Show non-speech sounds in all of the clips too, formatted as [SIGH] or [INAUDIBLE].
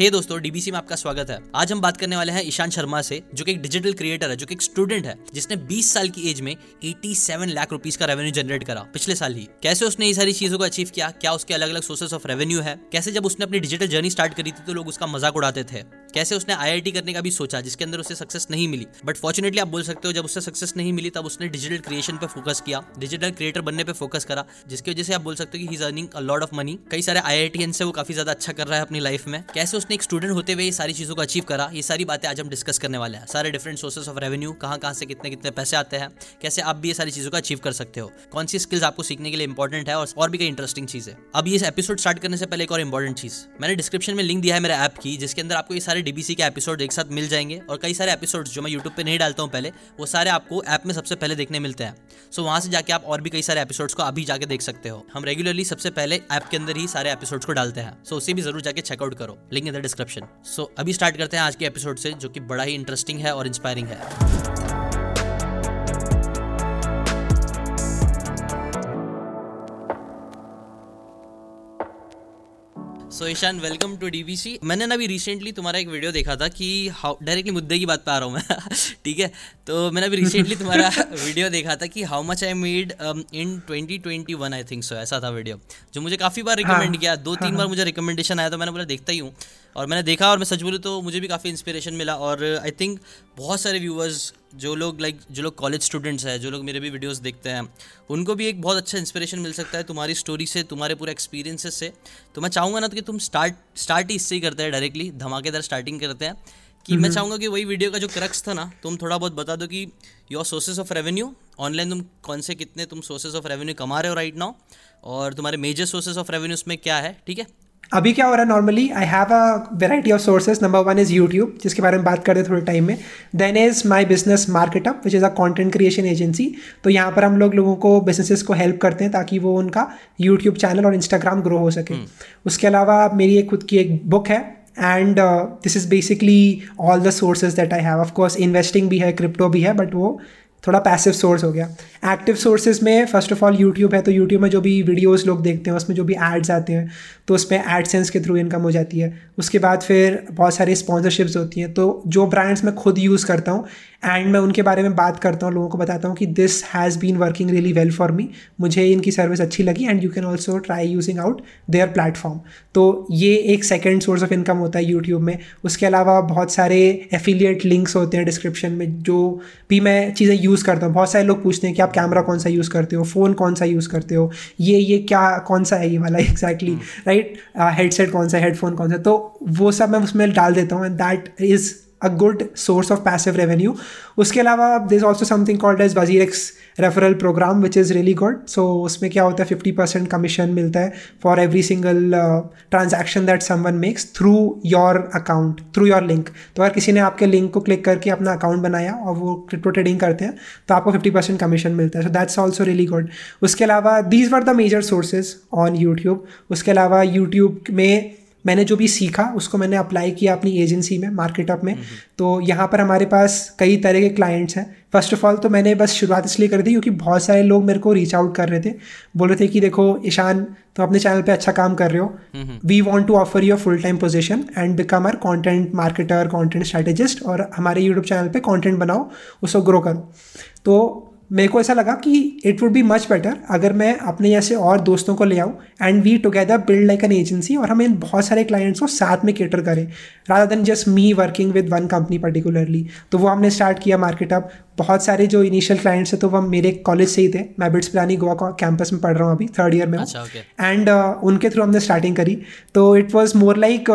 हे hey दोस्तों DBC में आपका स्वागत है। आज हम बात करने वाले हैं ईशान शर्मा से, जो कि एक डिजिटल क्रिएटर है, जो कि एक स्टूडेंट है, जिसने 20 साल की एज में 87 लाख रुपीस का रेवेन्यू जनरेट करा पिछले साल ही। कैसे उसने ये सारी चीज़ों को अचीव किया? क्या उसके अलग अलग सोर्सेस ऑफ़ रेवेन्यू है? कैसे जब उसने अपनी डिजिटल जर्नी स्टार्ट करी थी तो लोग उसका मज़ाक उड़ाते थे? कैसे उसने आईआईटी करने का भी सोचा, जिसके अंदर उसे सक्सेस नहीं मिली? बट फॉर्चुनेटली आप बोल सकते हो, जब उससे सक्सेस नहीं मिली, तब उसने डिजिटल क्रिएशन पे फोकस किया डिजिटल क्रिएटर बनने पे फोकस करा, जिसकी वजह से आप बोल सकते हो कि ही earning a lot of money कई सारे आई से वो काफ़ी ज़्यादा अच्छा कर रहा है अपनी लाइफ में। कैसे उसने एक स्टूडेंट होते हुए ये सारी चीज़ों को अचीव करा, ये सारी बातें आज हम डिस्कस करने वाले हैं। सारे डिफरेंट सोर्सेस ऑफ़ रेवेन्यू कहाँ कहाँ से कितने कितने पैसे आते हैं, कैसे आप भी ये सारी चीज़ों को अचीव कर सकते हो। कौन सी स्किल्स आपको सीखने के लिए इंपॉर्टेंट है और भी कई इंटरेस्टिंग चीज़। है अब ये एपिसोड स्टार्ट करने से पहले एक और इंपॉर्टेंट चीज़। मैंने डिस्क्रिप्शन में लिंक दिया है मेरे ऐप की, जिसके अंदर आपको ये सारे डीबीसी के एपिसोड एक साथ मिल जाएँगे और कई सारे एपिसोड जो मैं यूट्यूब पर नहीं डालता हूँ पहले, वो सारे आपको ऐप में सबसे पहले देखने मिलते हैं। सो वहाँ से जाके आप और भी कई सारे एपिसोड्स को अभी जाके देख सकते हो। हम रेगुलरली सबसे पहले ऐप के अंदर ही सारे एपिसोड्स को डालते हैं। सो उसे भी ज़रूर जाके चेकआउट करो। Link the description. सो अभी स्टार्ट करते हैं आज के एपिसोड से जो कि बड़ा ही इंटरेस्टिंग है और इंस्पायरिंग है। So Ishaan welcome to DBC मैंने ना अभी रिसेंटली तुम्हारा एक वीडियो देखा था कि हाउ डायरेक्टली मुद्दे की बात पे आ रहा हूँ मैं। [LAUGHS] ठीक है? तो मैंने अभी रिसेंटली तुम्हारा [LAUGHS] वीडियो देखा था कि how much I made in twenty twenty one I think so ऐसा था वीडियो जो मुझे काफ़ी बार रिकमेंड हाँ, किया दो हाँ, तीन हाँ, बार मुझे रिकमेंडेशन आया तो मैंने बोला देखता ही हूँ। और मैंने देखा और मैं सच बोलूँ तो मुझे भी काफ़ी इंस्पिरेशन मिला और आई थिंक बहुत सारे व्यूवर्स जो लोग लाइक like, जो लोग कॉलेज स्टूडेंट्स हैं जो लोग मेरे भी वीडियोस देखते हैं उनको भी एक बहुत अच्छा इंस्पिरेशन मिल सकता है तुम्हारी स्टोरी से तुम्हारे पूरे एक्सपीरियंसेस से। तो मैं चाहूँगा ना तो कि तुम स्टार्ट स्टार्ट ही इससे ही करते हैं डायरेक्टली धमाकेदार स्टार्टिंग करते हैं। कि मैं चाहूँगा कि वही वीडियो का जो क्रक्स था ना तुम थोड़ा बहुत बता दो कि your sources of revenue online तुम कौन से कितने तुम सोर्सेज ऑफ़ रेवेन्यू कमा रहे हो राइट नाउ और तुम्हारे मेजर सोर्सेज ऑफ़ रेवेन्यू उसमें क्या है ठीक है? अभी क्या हो रहा है normally I have a variety of sources number one is YouTube जिसके बारे में बात करते थोड़े टाइम में. Then is my business Marketup which is a content creation agency तो यहाँ पर हम लोग लोगों को बिजनेसेस को हेल्प करते हैं ताकि वो उनका यूट्यूब चैनल और इंस्टाग्राम ग्रो हो सके. Hmm. उसके अलावा मेरी एक खुद की एक बुक है and this is basically all the sources that I have of course investing भी है क्रिप्टो भी है बट वो थोड़ा पैसिव सोर्स हो गया। एक्टिव सोर्सेज में फ़र्स्ट ऑफ़ ऑल यूट्यूब है तो यूट्यूब में जो भी वीडियोज़ लोग देखते हैं, उसमें जो भी एड्स आते हैं तो उसमें एडसेंस के थ्रू इनकम हो जाती है। उसके बाद फिर बहुत सारी स्पॉन्सरशिप्स होती हैं तो जो ब्रांड्स मैं खुद यूज़ करता हूँ एंड मैं उनके बारे में बात करता हूँ लोगों को बताता हूँ कि this has been working really well for me मुझे इनकी सर्विस अच्छी लगी and you can also try using out their platform तो ये एक सेकेंड सोर्स ऑफ़ इनकम होता है यूट्यूब में. उसके अलावा बहुत सारे एफिलिएट लिंक्स होते हैं डिस्क्रिप्शन में जो भी मैं चीज़ें यूज़ करता हूँ. बहुत सारे लोग पूछते हैं कि आप कैमरा कौन सा यूज़ करते हो फ़ोन कौन सा यूज़ करते हो? ये ये क्या कौन सा है ये वाला? एग्जैक्टली राइट हेडसेट कौन सा हेडफोन कौन सा? तो वो सब मैं उसमें डाल देता हूँ and that is a good source of passive revenue उसके अलावा is also something called as WazirX referral program which is really good so उसमें क्या होता है? फिफ्टी परसेंट कमीशन मिलता है for every single transaction that someone makes through your account through your link तो अगर किसी ने आपके लिंक को क्लिक करके अपना अकाउंट बनाया और वो क्रिप्टो ट्रेडिंग करते हैं तो आपको फिफ्टी परसेंट कमीशन मिलता है। So that's also really good उसके अलावा these were the major sources on YouTube उसके अलावा यूट्यूब में मैंने जो भी सीखा उसको मैंने अप्लाई किया अपनी एजेंसी में मार्केटअप में। तो यहाँ पर हमारे पास कई तरह के क्लाइंट्स हैं। फ़र्स्ट ऑफ़ ऑल तो मैंने बस शुरुआत इसलिए कर दी क्योंकि बहुत सारे लोग मेरे को रीच आउट कर रहे थे। बोल रहे थे कि देखो ईशान तुम अपने चैनल पे अच्छा काम कर रहे हो। We want to offer your full time position and become our content marketer content strategist और हमारे यूट्यूब चैनल पर कॉन्टेंट बनाओ उसको ग्रो करो। तो मेरे को ऐसा लगा कि it would be much better अगर मैं अपने जैसे और दोस्तों को ले आऊँ and we together build like an agency और हम इन बहुत सारे क्लाइंट्स को साथ में केटर करें rather than just me working with one company particularly तो वो हमने स्टार्ट किया मार्केट अप बहुत सारे जो इनिशियल क्लाइंट्स हैं तो वो मेरे कॉलेज से ही थे. मैं बिट्स प्लानी गोवा कैंपस में पढ़ रहा हूँ अभी थर्ड ईयर में एंड अच्छा, okay. uh, उनके थ्रू हमने स्टार्टिंग करी. तो इट वॉज़ मोर लाइक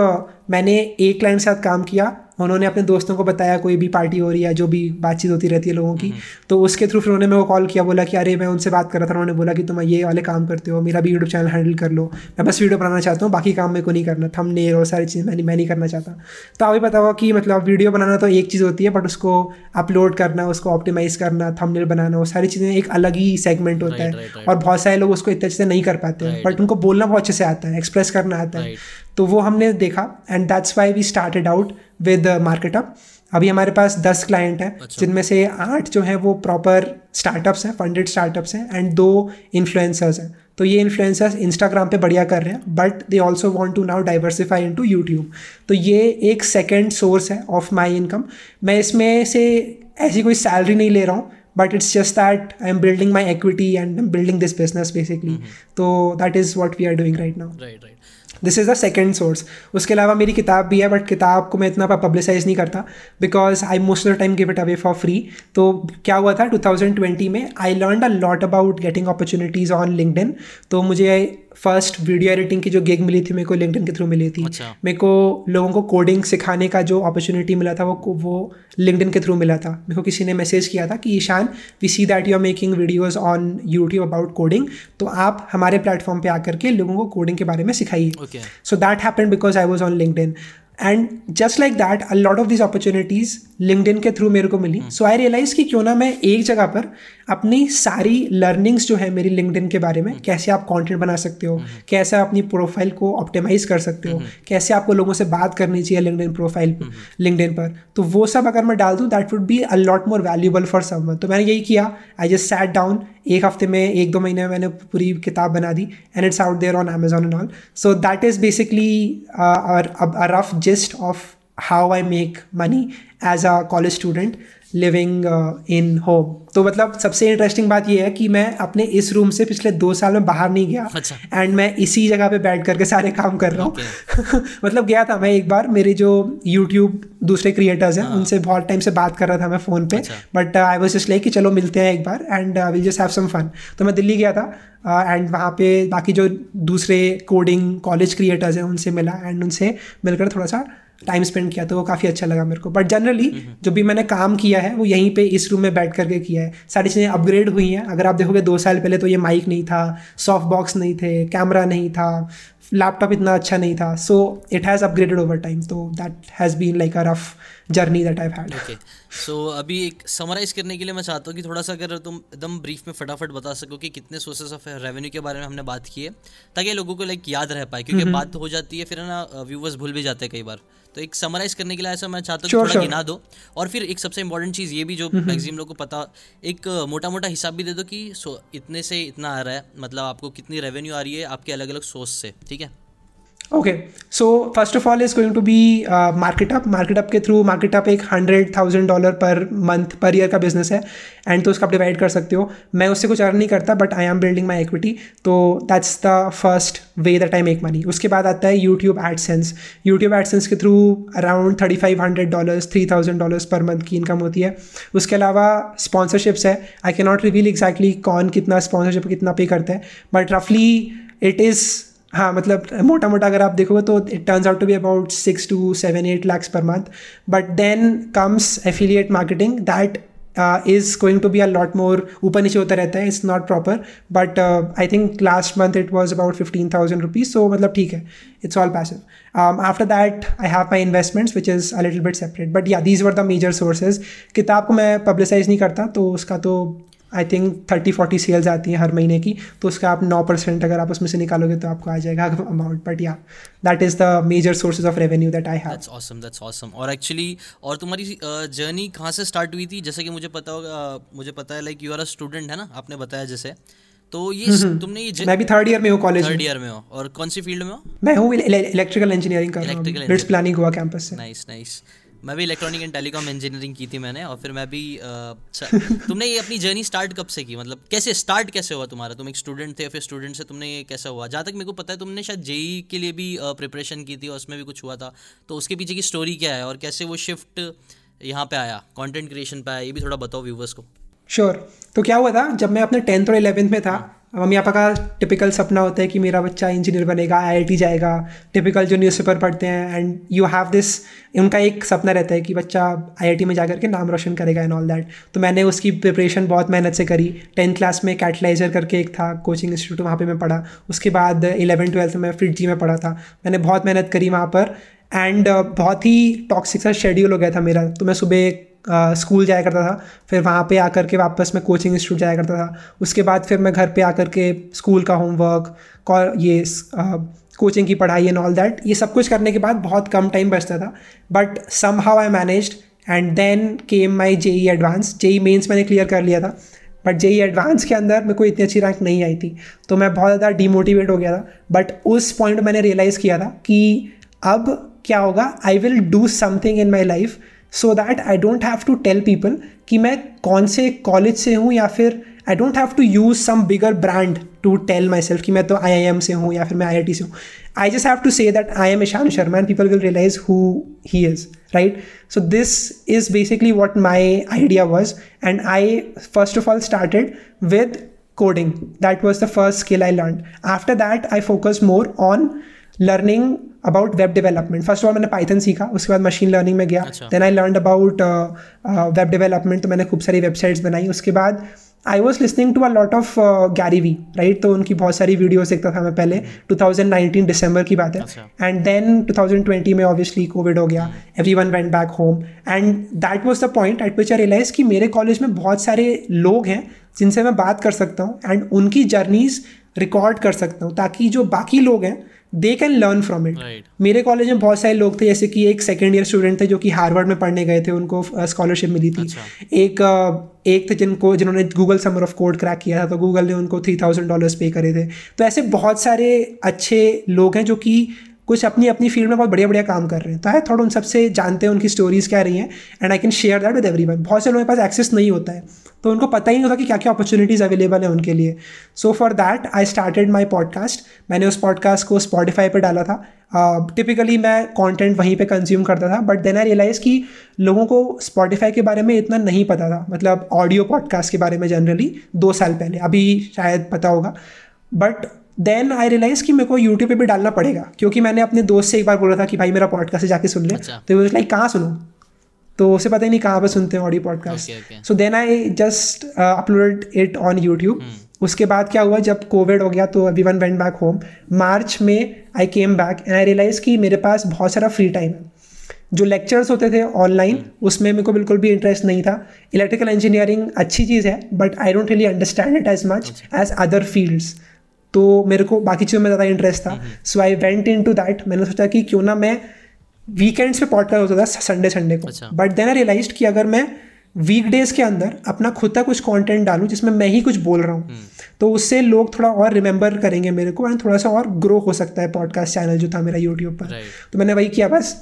मैंने एक क्लाइंट के साथ काम किया उन्होंने अपने दोस्तों को बताया कोई भी पार्टी हो रही है जो भी बातचीत होती रहती है लोगों की हम्म। तो उसके थ्रू फिर उन्होंने मेरे को कॉल किया बोला कि अरे मैं उनसे बात कर रहा था। उन्होंने बोला कि तुम ये वाले काम करते हो मेरा भी यूट्यूब चैनल हैंडल कर लो। मैं बस वीडियो बनाना चाहता हूँ बाकी काम मेरे को नहीं करना। थम ने और सारी चीज़ मैं मैं नहीं करना चाहता। तो अभी पता हुआ कि मतलब वीडियो बनाना तो एक चीज़ होती है बट उसको अपलोड करना उसको ऑप्टिमाइज़ करना थंबनेल बनाना वो सारी चीज़ें एक अलग ही सेगमेंट होता है। और बहुत सारे लोग उसको इतने अच्छे से नहीं कर पाते हैं बट उनको बोलना बहुत अच्छे से आता है एक्सप्रेस करना आता है। तो वो हमने देखा and that's why we started out with Marketup अभी हमारे पास दस क्लाइंट हैं अच्छा। जिनमें से आठ जो हैं वो प्रॉपर स्टार्टअप्स हैं फंडेड स्टार्टअप्स हैं एंड दो इन्फ्लुएंसर्स हैं। तो ये इन्फ्लुएंसर्स इंस्टाग्राम पे बढ़िया कर रहे हैं but they also want to now diversify into YouTube तो ये एक सेकेंड सोर्स है ऑफ़ माई इनकम मैं इसमें से ऐसी कोई सैलरी नहीं ले रहा हूँ but it's just that I am building my equity and building this business basically. mm-hmm. so that is what we are doing right now. Right right. This is the second source उसके अलावा मेरी किताब भी है but किताब को मैं इतना पब्लिसाइज नहीं करता because I most of time give it away for free तो क्या हुआ था 2020 में I learn a lot about getting opportunities on LinkedIn तो मुझे फ़र्स्ट वीडियो एडिटिंग की जो गिग मिली थी मेरे को लिंकडिन के थ्रू मिली थी। अच्छा। मेरे को लोगों को कोडिंग सिखाने का जो अपॉर्चुनिटी मिला था वो वो लिंकडिन के थ्रू मिला था। मेरे को किसी ने मैसेज किया था कि Ishaan we see that you are making videos on YouTube about coding तो आप हमारे प्लेटफॉर्म पर आकर के लोगों को कोडिंग के बारे में सिखाइए। So that happen because I was on LinkedIn and just like that a lot of this opportunities LinkedIn के थ्रू मेरे को मिली सो आई रियलाइज़ कि क्यों ना मैं एक जगह पर अपनी सारी लर्निंग्स जो है मेरी लिंकडिन के बारे में hmm. कैसे आप कंटेंट बना सकते हो hmm. कैसे अपनी प्रोफ़ाइल को ऑप्टिमाइज कर सकते हो hmm. कैसे आपको लोगों से बात करनी चाहिए लिंकडिन प्रोफ़ाइल लिंकडिन पर तो वो सब अगर मैं डाल दूँ that would be a lot more valuable for someone तो मैंने यही किया आई जस्ट सैट डाउन एक हफ़्ते में, एक दो महीने में मैंने पूरी किताब बना दी and it's out there on Amazon and all so that is basically rough gist of how I make money as a college student living in home तो मतलब सबसे इंटरेस्टिंग बात यह है कि मैं अपने इस रूम से पिछले दो साल में बाहर नहीं गया एंड अच्छा। मैं इसी जगह पे बैठ करके सारे काम कर रहा हूँ okay. [LAUGHS] मतलब गया था मैं एक बार मेरे जो यूट्यूब दूसरे क्रिएटर्स हैं हाँ. उनसे बहुत टाइम से बात कर रहा था मैं फ़ोन पे but I was just like कि चलो मिलते हैं एक बार and will just have some fun तो मैं दिल्ली गया था एंड uh, वहाँ पे बाकी जो दूसरे कोडिंग कॉलेज क्रिएटर्स हैं उनसे मिला एंड उनसे मिलकर थोड़ा सा टाइम स्पेंड किया तो वो काफ़ी अच्छा लगा मेरे को। बट जनरली जो भी मैंने काम किया है वो यहीं पे इस रूम में बैठ करके किया है। सारी चीज़ें अपग्रेड हुई हैं। अगर आप देखोगे दो साल पहले तो ये माइक नहीं था सॉफ्ट बॉक्स नहीं थे कैमरा नहीं था। लैपटॉप इतना अच्छा नहीं था। So it has upgraded over time तो that has been like a rough journey that I had okay so अभी एक समराइज करने के लिए मैं चाहता हूँ कि थोड़ा सा अगर तुम एकदम ब्रीफ में फटाफट बता सको कि कितने सोर्सेज ऑफ़ रेवेन्यू के बारे में हमने बात की है ताकि लोगों को लाइक याद रह पाए क्योंकि बात तो हो जाती है फिर ना व्यूवर्स भूल भी जाते हैं कई बार। तो एक समराइज करने के लिए ऐसा मैं चाहता हूँ थोड़ा गिना दो। और फिर एक सबसे इंपॉर्टेंट चीज़ ये भी जो मैगजीन लोग को पता एक मोटा मोटा हिसाब भी दे दो कि इतने से इतना आ रहा है मतलब आपको कितनी रेवेन्यू आ रही है आपके अलग अलग सोर्स से ठीक है? Of all is going to be uh, market up. Market up के थ्रू मार्केट अप एक hundred thousand dollar per month per year का बिज़नेस है एंड तो उसका आप डिवाइड कर सकते हो। मैं उससे कुछ अर्न नहीं करता but I am building my equity तो that's the first way that I make money उसके बाद आता है यूट्यूब एडसेंस यूट्यूब एडसेंस के through around thirty five hundred dollars three thousand dollars per month की इनकम होती है। उसके अलावा स्पॉन्सरशिप्स है। I can not reveal exactly कौन कितना स्पॉन्सरशिप कितना पे करता है बट रफली इट इज़ हाँ मतलब मोटा मोटा अगर आप देखोगे तो it turns out to be about six to seven eight lakhs per month but then comes affiliate marketing that is going to be a lot more ऊपर नीचे होता रहता है it's not proper but I think last month it was about fifteen thousand rupees so मतलब ठीक है it's all passive after that I have my investments which is a little bit separate but yeah these were the major sources किताब को मैं publicise नहीं करता तो उसका तो I think thirty forty sales आती हैं हर महीने की तो उसका आप नौ परसेंट अगर आप उसमें से निकालोगे तो आपको आ जाएगा amount but yeah that is the major sources of revenue that I have awesome that's awesome और एक्चुअली और तुम्हारी जर्नी कहाँ से स्टार्ट हुई थी? जैसे कि मुझे पता होगा मुझे पता है like you are a student है ना? आपने बताया जैसे। तो ये हम्म, हम्म। तुमने ये मैं भी थर्ड ईयर में हूँ कॉलेज थर्ड ईयर में हो। और कौन सी फ़ील्ड में हो? मैं हूँ इलेक्ट्रिकल इंजीनियरिंग रहा हूँ। प्लानिंग हुआ कैंपस से। नाइस नाइस मैं भी इलेक्ट्रॉनिक एंड टेलीकॉम इंजीनियरिंग की थी मैंने और फिर मैं भी [LAUGHS] तुमने ये अपनी जर्नी स्टार्ट कब से की? मतलब कैसे स्टार्ट कैसे हुआ तुम्हारा? तुम एक स्टूडेंट थे फिर स्टूडेंट से तुमने ये कैसा हुआ? जहाँ तक मेरे को पता है तुमने शायद जेई e के लिए भी प्रिपरेशन की थी और उसमें भी कुछ हुआ था। तो उसके पीछे की स्टोरी क्या है और कैसे वो शिफ्ट यहाँ पे आया? कंटेंट क्रिएशन पे आया? ये भी थोड़ा बताओ व्यूवर्स को। Sure sure. तो क्या हुआ था? जब मैं अपने टेंथ और इलेवेंथ में था मम्मी पापा का टिपिकल सपना होता है कि मेरा बच्चा इंजीनियर बनेगा आईआईटी जाएगा टिपिकल जो न्यूज़पेपर पढ़ते हैं एंड यू हैव दिस उनका एक सपना रहता है कि बच्चा आईआईटी में जाकर के नाम रोशन करेगा एंड ऑल दैट तो मैंने उसकी प्रिपरेशन बहुत मेहनत से करी. टेंथ क्लास में कैटलाइजर करके एक था कोचिंग इंस्टीट्यूट वहाँ पर मैं पढ़ा. उसके बाद इलेवन ट्वेल्थ में फिर जी में पढ़ा था. मैंने बहुत मेहनत करी वहाँ पर एंड बहुत ही टॉक्सिक सा शेड्यूल हो गया था मेरा. तो मैं सुबह स्कूल जाया करता था, फिर वहाँ पे आकर के वापस मैं कोचिंग इंस्टीट्यूट जाया करता था। उसके बाद फिर मैं घर पे आकर के स्कूल का होमवर्क ये कोचिंग की पढ़ाई एंड ऑल दैट ये सब कुछ करने के बाद बहुत कम टाइम बचता था। But somehow I manage and then came my J E advanced JEE mains मैंने क्लियर कर लिया था। बट जेई एडवांस के अंदर मेरे को इतनी अच्छी रैंक नहीं आई थी। तो मैं बहुत ज़्यादा डीमोटिवेट हो गया था। बट उस पॉइंट मैंने रियलाइज़ किया था कि अब क्या होगा I will do something in my life so that I don't have to tell people कि मैं कौन से कॉलेज से हूँ या फिर I don't have to use some bigger brand to tell myself कि मैं तो आई आई एम से हूँ या फिर मैं आई आई टी से हूँ I just have to say that I am Ishan Sharma and people will realise who he is right so this is basically what my idea was and i first of all started with coding that was the first skill i learned after that i focused more on learning about web development first of all मैंने Python सीखा उसके बाद machine learning में गया। Then I learn about web development तो मैंने खूब सारी वेबसाइट्स बनाई। उसके बाद I was listening to a lot of Gary Vee right तो उनकी बहुत सारी वीडियोस देखता था मैं पहले। 2019 दिसंबर की बात है। एंड देन 2020 में ऑब्वियसली कोविड हो गया। Everyone went back home and that was the point at which I realize कि मेरे कॉलेज में बहुत सारे लोग हैं जिनसे मैं बात कर सकता हूँ। एंड उनकी जर्नीज रिकॉर्ड कर सकता हूँ ताकि जो बाकी लोग हैं they can learn from it मेरे कॉलेज में बहुत सारे लोग थे जैसे कि एक सेकेंड ईयर स्टूडेंट थे जो कि हार्वर्ड में पढ़ने गए थे उनको स्कॉलरशिप मिली थी. अच्छा. एक एक थे जिनको जिन्होंने Google Summer of Code crack किया था तो गूगल ने उनको थ्री थाउज़ेंड डॉलर्स पे करे थे. तो ऐसे बहुत सारे अच्छे लोग हैं जो कि कुछ अपनी अपनी फ़ील्ड में बहुत बढ़िया बढ़िया काम कर रहे हैं। तो आई थोड़ा उन सबसे जानते हैं उनकी स्टोरीज क्या रही हैं and I can share that with every बहुत से लोगों के पास एक्सेस नहीं होता है तो उनको पता ही नहीं होता कि क्या क्या अपॉर्चुनिटीज़ अवेलेबल है उनके लिए। So for that I started my podcast मैंने उस पॉडकास्ट को स्पॉटिफाई पर डाला था। टिपिकली uh, मैं कॉन्टेंट वहीं पर कंज्यूम करता था बट देन आई रियलाइज़ कि लोगों को स्पॉटिफाई के बारे में इतना नहीं पता था। मतलब ऑडियो पॉडकास्ट के बारे में जनरली दो साल पहले। अभी शायद पता होगा। बट देन आई रियलाइज़ कि मेरे को यूट्यूब पे भी डालना पड़ेगा क्योंकि मैंने अपने दोस्त से एक बार बोला था कि भाई मेरा पॉडकास्ट जाके सुन ले। अच्छा। तो वो लाइक कहाँ सुनूँ? तो उसे पता ही नहीं कहाँ पर सुनते हैं audio podcast so then I just upload it on YouTube उसके बाद क्या हुआ जब कोविड हो गया तो अभी one went back home March में I came back and I realize कि मेरे पास बहुत सारा फ्री टाइम है। जो लेक्चर्स होते थे ऑनलाइन hmm. उसमें मेरे को बिल्कुल भी इंटरेस्ट नहीं था। इलेक्ट्रिकल इंजीनियरिंग अच्छी चीज़ है but I don't really understand it as much as other fields तो मेरे को बाकी चीज़ों में ज़्यादा इंटरेस्ट था। So I went into that मैंने सोचा कि क्यों ना मैं वीकेंड्स पे पॉडकास्ट होता था संडे संडे को। बट देन आई रियलाइज़ कि अगर मैं वीकडेज के अंदर अपना खुद का कुछ कंटेंट डालूं जिसमें मैं ही कुछ बोल रहा हूँ हम्म। तो उससे लोग थोड़ा और रिमेंबर करेंगे मेरे को एंड थोड़ा सा और ग्रो हो सकता है पॉडकास्ट चैनल जो था मेरा यूट्यूब पर। तो मैंने वही किया बस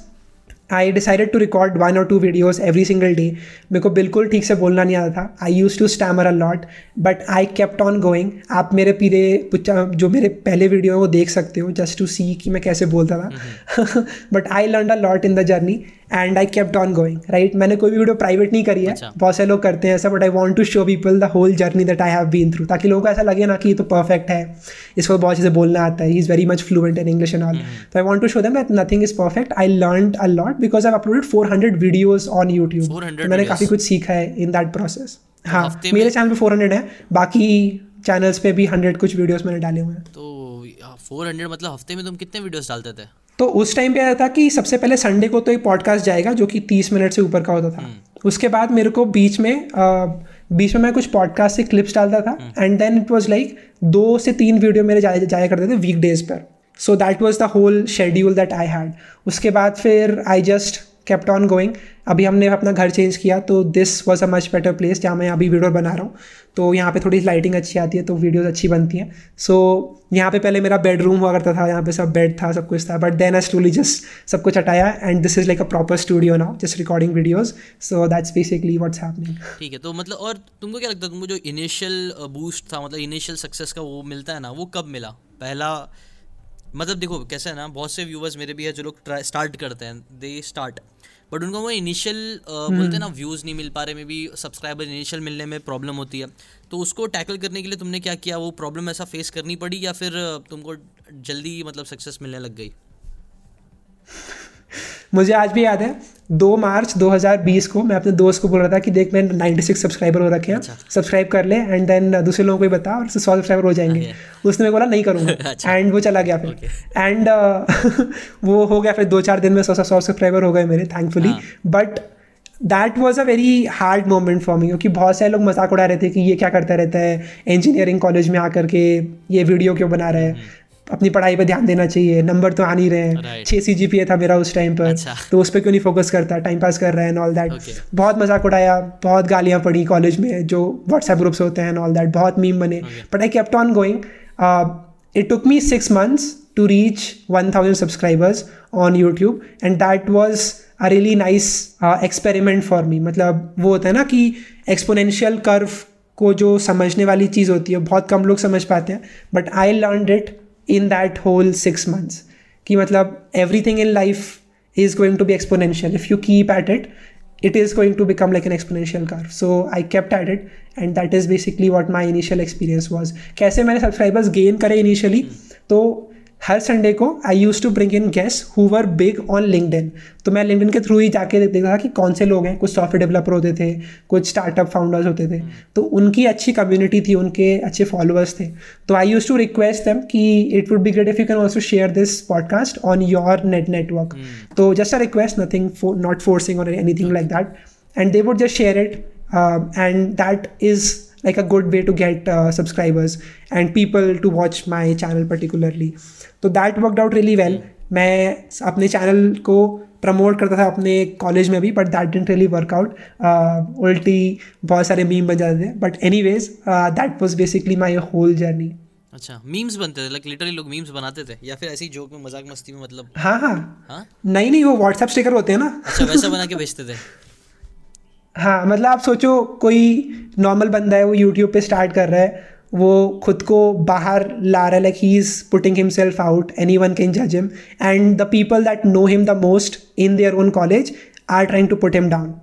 I decided to record one और two videos every single day मेरे को बिल्कुल ठीक से बोलना नहीं आता था। I use to stammer a lot but I kept on going आप मेरे पीरे जो मेरे पहले वीडियो है वो देख सकते हो जस्ट टू सी कि मैं कैसे बोलता था। But I learn a lot in the journey and I kept on going right मैंने कोई भी वीडियो प्राइवेट नहीं करी है। अच्छा। बहुत से लोग करते हैं ऐसा but I want to show people the whole journey that I have been through ताकि लोगों को ऐसा लगे ना कि ये तो परफेक्ट है। इसको बहुत चीज़ें बोलना आता है। He is very much fluent in English and all तो I want to show them that nothing is perfect I learn a lot because I uploaded four hundred videos on YouTube मैंने काफ़ी कुछ सीखा है इन दैट प्रोसेस हाँ मेरे channel पे four hundred है। बाकी चैनल्स पे भी हंड्रेड कुछ वीडियोस मैंने डाले हुए हैं। तो फोर हंड्रेड मतलब हफ़्ते में तुम कितने वीडियोस डालते थे? तो उस टाइम पे आया था कि सबसे पहले संडे को तो एक पॉडकास्ट जाएगा जो कि तीस मिनट से ऊपर का होता था। हम्म। उसके बाद मेरे को बीच में आ, बीच में मैं कुछ पॉडकास्ट से क्लिप्स डालता था। And then it was like दो से तीन वीडियो मेरे जाया जाया करते थे वीक डेज़ पर। So that was the whole schedule that I had उसके बाद फिर I just kept on going अभी हमने अपना घर चेंज किया तो this was a much better place जहाँ मैं अभी वीडियो बना रहा हूँ। तो यहाँ पे थोड़ी लाइटिंग अच्छी आती है तो वीडियोज़ अच्छी बनती हैं। सो so, यहाँ पे पहले मेरा बेडरूम हुआ करता था यहाँ पे सब बेड था सब कुछ था बट देन आई स्टूली जस्ट सब कुछ हटाया and this is like a proper studio now just recording videos so that's basically what's happening ठीक है तो मतलब और तुमको क्या लगता है तुमको जो इनिशियल बूस्ट था मतलब इनिशियल सक्सेस का वो मिलता है ना वो कब मिला? पहला मतलब देखो कैसे है ना बहुत से व्यूवर्स मेरे भी है जो लोग स्टार्ट करते हैं दे स्टार्ट बट उनको वो इनिशियल बोलते हैं ना व्यूज़ हम्म। नहीं मिल पा रहे मे बी सब्सक्राइबर इनिशियल मिलने में प्रॉब्लम होती है। तो उसको टैकल करने के लिए तुमने क्या किया? वो प्रॉब्लम ऐसा फेस करनी पड़ी या फिर तुमको जल्दी मतलब सक्सेस मिलने लग गई? [LAUGHS] मुझे आज भी याद है दो मार्च 2020 को मैं अपने दोस्त को बोल रहा था कि देख मैं 96 सब्सक्राइबर हो रखे हैं। अच्छा। सब्सक्राइब। कर ले एंड देन दूसरे लोगों को भी बता और सौ सब्सक्राइबर हो जाएँगे। उसने बोला नहीं करूँगा। एंड [LAUGHS] अच्छा। वो चला गया फिर। एंड uh, [LAUGHS] वो हो गया फिर दो चार दिन में सौ सौ सब्सक्राइबर हो गए मेरे thankfully but that was a very hard moment for me क्योंकि बहुत सारे लोग मज़ाक उड़ा रहे थे कि ये क्या करता रहता है इंजीनियरिंग कॉलेज में आकर के ये वीडियो क्यों बना रहा है। अपनी पढ़ाई पे ध्यान देना चाहिए नंबर तो आ नहीं रहे हैं. छः सी जी पी था मेरा उस टाइम पर। अच्छा। तो उस पर क्यों नहीं फोकस करता? टाइम पास कर रहा है ऑल दैट. बहुत मज़ाक उड़ाया बहुत गालियाँ पड़ी कॉलेज में जो व्हाट्सएप ग्रुप्स होते हैं ऑल दैट बहुत मीम बने। But I kept on going it took me six months to reach 1000 subscribers on YouTube and that was a really nice uh, experiment for me. मतलब वो होता है ना कि exponential कर्व को जो समझने वाली चीज़ होती है बहुत कम लोग समझ पाते हैं but I learn it in that whole six months कि मतलब everything in life is going to be exponential if you keep at it it is going to become like an exponential car so I kept at it and that is basically what my initial experience was कैसे मैंने subscribers gain करे initially तो हर Sunday को I use to bring in guest who were big on LinkedIn तो मैं LinkedIn के through ही जाके देखता था कि कौन से लोग हैं कुछ सॉफ्टवेयर डेवलपर होते थे कुछ स्टार्टअप फाउंडर्स होते थे। तो उनकी अच्छी कम्युनिटी थी उनके अच्छे फॉलोअर्स थे। तो I use to request them कि it would be great if you can also share this podcast on your net network तो just a request nothing not forcing और anything like that and they would just share it and that is like a good way to get uh, subscribers and people to watch my channel particularly. तो that worked out really well मैं अपने चैनल को promote करता था अपने college में भी but that didn't really work out उल्टी बहुत सारे मीम बन जाते थे. But anyways that was basically my whole journey अच्छा मीम्स बनते थे लाइक लिटरली लोग मीम्स बनाते थे या फिर ऐसी जोक में मज़ाक मस्ती में मतलब? हाँ हाँ। हाँ? नहीं नहीं वो व्हाट्सएप स्टिकर होते हैं ना। अच्छा वैसा बना के भेजते थे। [LAUGHS] हाँ मतलब आप सोचो कोई नॉर्मल बंदा है, वो यूट्यूब पे स्टार्ट कर रहा है, वो खुद को बाहर ला रहा है like he is putting himself out anyone can जज him and the people that know him the most in their own college are trying to put him down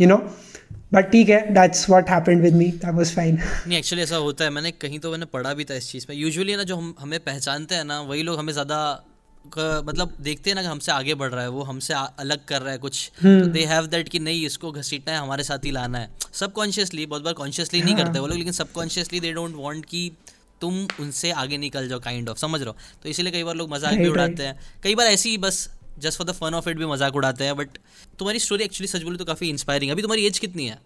you know but ठीक है that's what happened with me that was fine नहीं actually ऐसा होता है, मैंने कहीं तो मैंने पढ़ा भी था इस चीज़ में यूजुअली ना, जो हम, हमें पहचानते हैं ना, वही लोग हमें ज़्यादा मतलब देखते हैं ना कि हमसे आगे बढ़ रहा है वो हमसे अलग कर रहा है कुछ। दे हैव दैट कि नहीं इसको घसीटना है हमारे साथ ही लाना है। सबकॉन्शियसली बहुत बार कॉन्शियसली नहीं करते वो लोग लेकिन सबकॉन्शियसली दे डोंट वांट कि तुम उनसे आगे निकल जाओ काइंड ऑफ़ समझ रहे हो? तो इसीलिए कई बार लोग मज़ाक भी उड़ाते हैं। कई बार ऐसी ही बस just for the fun of it भी मज़ाक उड़ाते हैं बट तुम्हारी स्टोरी एक्चुअली सच बोले तो काफ़ी इंस्पायरिंग है। अभी तुम्हारी एज कितनी है?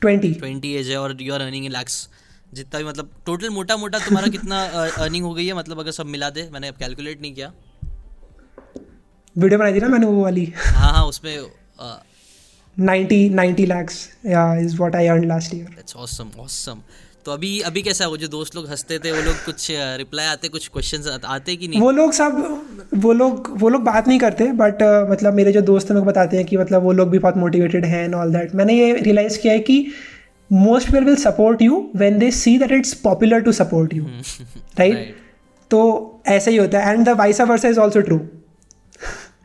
ट्वेंटी ट्वेंटी एज है और you are earning in lakhs जितना भी मतलब टोटल मोटा मोटा तुम्हारा कितना अर्निंग हो गई है? मतलब अगर सब मिला दे मैंने अब कैलकुलेट नहीं किया। वीडियो बनाई थी ना मैंने वो वाली। हाँ हाँ उसमें नाइन्टी नाइन्टी लैक्स या is what I earn last year that's awesome awesome तो अभी अभी कैसा है? वो जो दोस्त लोग हँसते थे वो लोग कुछ रिप्लाई आते कुछ क्वेश्चंस आते कि नहीं? वो लोग सब वो लोग वो लोग बात नहीं करते बट मतलब मेरे जो दोस्त हैं लोग बताते हैं कि मतलब वो लोग भी बहुत मोटिवेटेड हैं एंड ऑल दैट मैंने ये रियलाइज़ किया है कि most people will support you when they see that it's popular to support you right तो ऐसा ही होता है and the vice versa is also true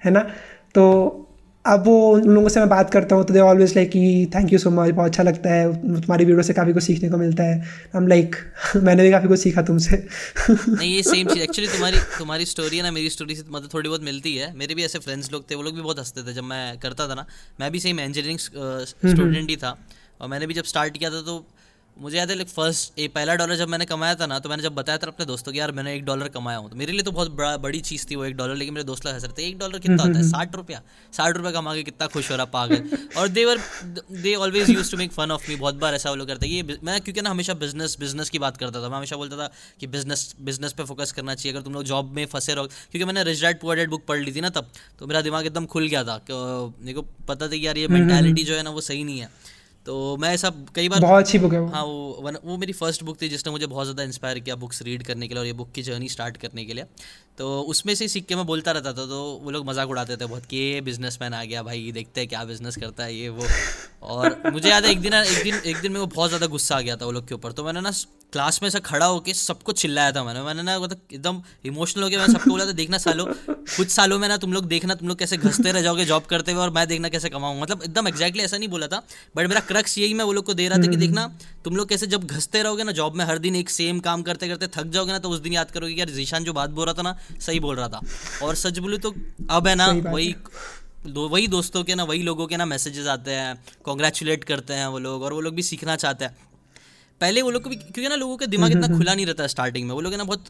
है ना? तो अब वो उन लोगों से मैं बात करता हूँ तो दे ऑलवेज लाइक कि थैंक यू सो मच बहुत अच्छा लगता है। तुम्हारी वीडियो से काफ़ी कुछ सीखने को मिलता है। हम लाइक like, [LAUGHS] मैंने भी काफ़ी कुछ सीखा तुमसे। नहीं ये सेम चीज़ एक्चुअली [LAUGHS] तुम्हारी तुम्हारी स्टोरी है ना मेरी स्टोरी से मतलब थोड़ी बहुत मिलती है। मेरे भी ऐसे फ्रेंड्स लोग थे वो लोग भी बहुत हँसते थे जब मैं करता था ना। मैं भी सेम इंजीनियरिंग स्टूडेंट ही था। और मैंने भी जब स्टार्ट किया था तो मुझे याद है लाइक फ़र्स्ट ये पहला डॉलर जब मैंने कमाया था ना तो मैंने जब बताया था अपने दोस्तों को यार मैंने एक डॉलर कमाया हूँ तो मेरे लिए तो बहुत बड़ा बड़ी चीज़ थी वो एक डॉलर लेकिन मेरे दोस्त लोग हंस रहे थे एक डॉलर कितना होता है? [LAUGHS] साठ रुपया? साठ रुपया कमा के कितना खुश हो रहा पागल? और they were they always use to make fun of me बहुत बार ऐसा वो लोग करते ये मैं क्योंकि ना हमेशा बिज़नेस बिज़नेस की बात करता था मैं हमेशा बोलता था कि बिज़नेस बिज़नेस पे फोकस करना चाहिए अगर तुम लोग जॉब में फंसे रहो क्योंकि मैंने Rich Dad Poor Dad book पढ़ ली थी ना तब तो मेरा दिमाग एकदम खुल गया था मेरे को पता था कि यार ये [LAUGHS] मेंटालिटी जो है ना वो सही नहीं है। तो मैं ऐसा कई बार बहुत अच्छी बुक है हाँ वो वन वो मेरी फ़र्स्ट बुक थी जिसने मुझे बहुत ज़्यादा इंस्पायर किया बुक्स रीड करने के लिए और ये बुक की जर्नी स्टार्ट करने के लिए। तो उसमें से सीख के मैं बोलता रहता था तो वो लोग मज़ाक उड़ाते थे बहुत कि ये बिज़नेस आ गया भाई देखते हैं क्या बिज़नेस करता है ये वो। और मुझे याद है एक दिन एक दिन एक दिन मेरे को बहुत ज़्यादा गुस्सा आ गया था वो लोग के ऊपर। तो मैंने ना क्लास में ऐसा खड़ा होकर सबको चिल्लाया था मैंने। मैंने ना मतलब एकदम इमोशनल हो गया मैं सबको बोला था देखना सालों कुछ सालों में ना तुम लोग देखना तुम लोग कैसे घसते रह जाओगे जॉब करते हुए और मैं देखना कैसे कमाऊँ मतलब एकदम एक्जैक्टली ऐसा नहीं बोला था बट मेरा क्रक्स यही मैं वो लोग को दे रहा था कि देखना तुम लोग कैसे जब घसते रहोगे ना जॉब में हर दिन एक सेम काम करते करते थक जाओगे ना तो उस दिन याद करोगे यार जीशान जो बात बोल रहा था ना सही बोल रहा था। और सच बोलूँ तो अब है ना वही दो वही दोस्तों के ना वही लोगों के ना मैसेजेस आते हैं कॉन्ग्रेचुलेट करते हैं वो लोग और वो लोग भी सीखना चाहते हैं। पहले वो लोग को भी क्योंकि ना लोगों का दिमाग इतना खुला नहीं रहता स्टार्टिंग में वो लोग ना बहुत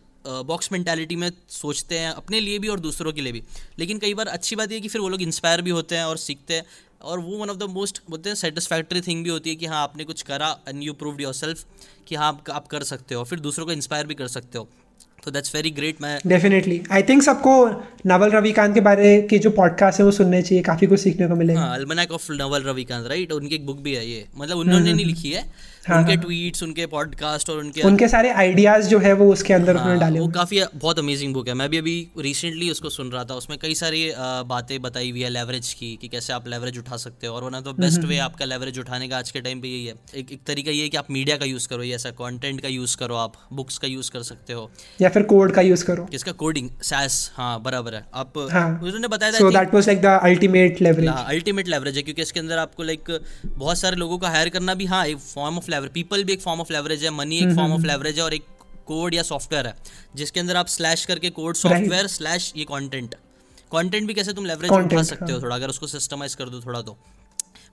बॉक्स मेंटालिटी में सोचते हैं अपने लिए भी और दूसरों के लिए भी। लेकिन कई बार अच्छी बात यह कि फिर वो लोग इंस्पायर भी होते हैं और सीखते हैं और वो वन ऑफ़ द मोस्ट बोलते हैं सेटिस्फैक्टरी थिंग भी होती है कि हाँ आपने कुछ करा and you proved your self कि हाँ आप, आप कर सकते हो फिर दूसरों को इंस्पायर भी कर सकते हो। तो दैट्स वेरी ग्रेट मैं डेफिनेटली आई थिंक सबको नवल रविकांत के बारे के जो पॉडकास्ट है वो सुनने चाहिए काफ़ी कुछ सीखने को मिलेगा। Almanack of Naval Ravikant right उनकी एक बुक भी है ये। मतलब उन्होंने नहीं लिखी है। हाँ, उनके ट्वीट्स हाँ। उनके पॉडकास्ट और उनके उनके सारे आइडियाज़ जो है वो उसके अंदर हाँ, डाले वो काफ़ी बहुत अमेजिंग बुक है। मैं भी अभी रिसेंटली उसको सुन रहा था उसमें कई सारी बातें बताई हुई है लेवरेज की कि कैसे आप लेवरेज उठा सकते हो और one of the best way आपका लेवरेज उठाने का आज के टाइम पे यही है। एक, एक तरीका ये है कि आप मीडिया का यूज़ करो ये ऐसा कॉन्टेंट का यूज़ करो आप बुक्स का यूज़ कर सकते हो। या फिर कोड का यूज़ करो। किसका कोडिंग सैस हाँ बराबर है। आप उन्होंने बताया था that was like the ultimate leverage ultimate leverage है क्योंकि इसके अंदर आपको लाइक बहुत सारे लोगों का हायर करना भी हाँ एक फॉर्म ऑफ़ लेवरेज पीपल भी एक फॉर्म ऑफ़ लेवरेज है मनी एक फॉर्म ऑफ़ लेवरेज है और एक कोड या सॉफ्टवेयर है जिसके अंदर आप स्लैश करके कोड सॉफ्टवेयर स्लैश ये कंटेंट कंटेंट भी कैसे तुम लेवरेज उठा सकते हो हाँ। थोड़ा अगर उसको सिस्टमाइज कर दो थोड़ा तो।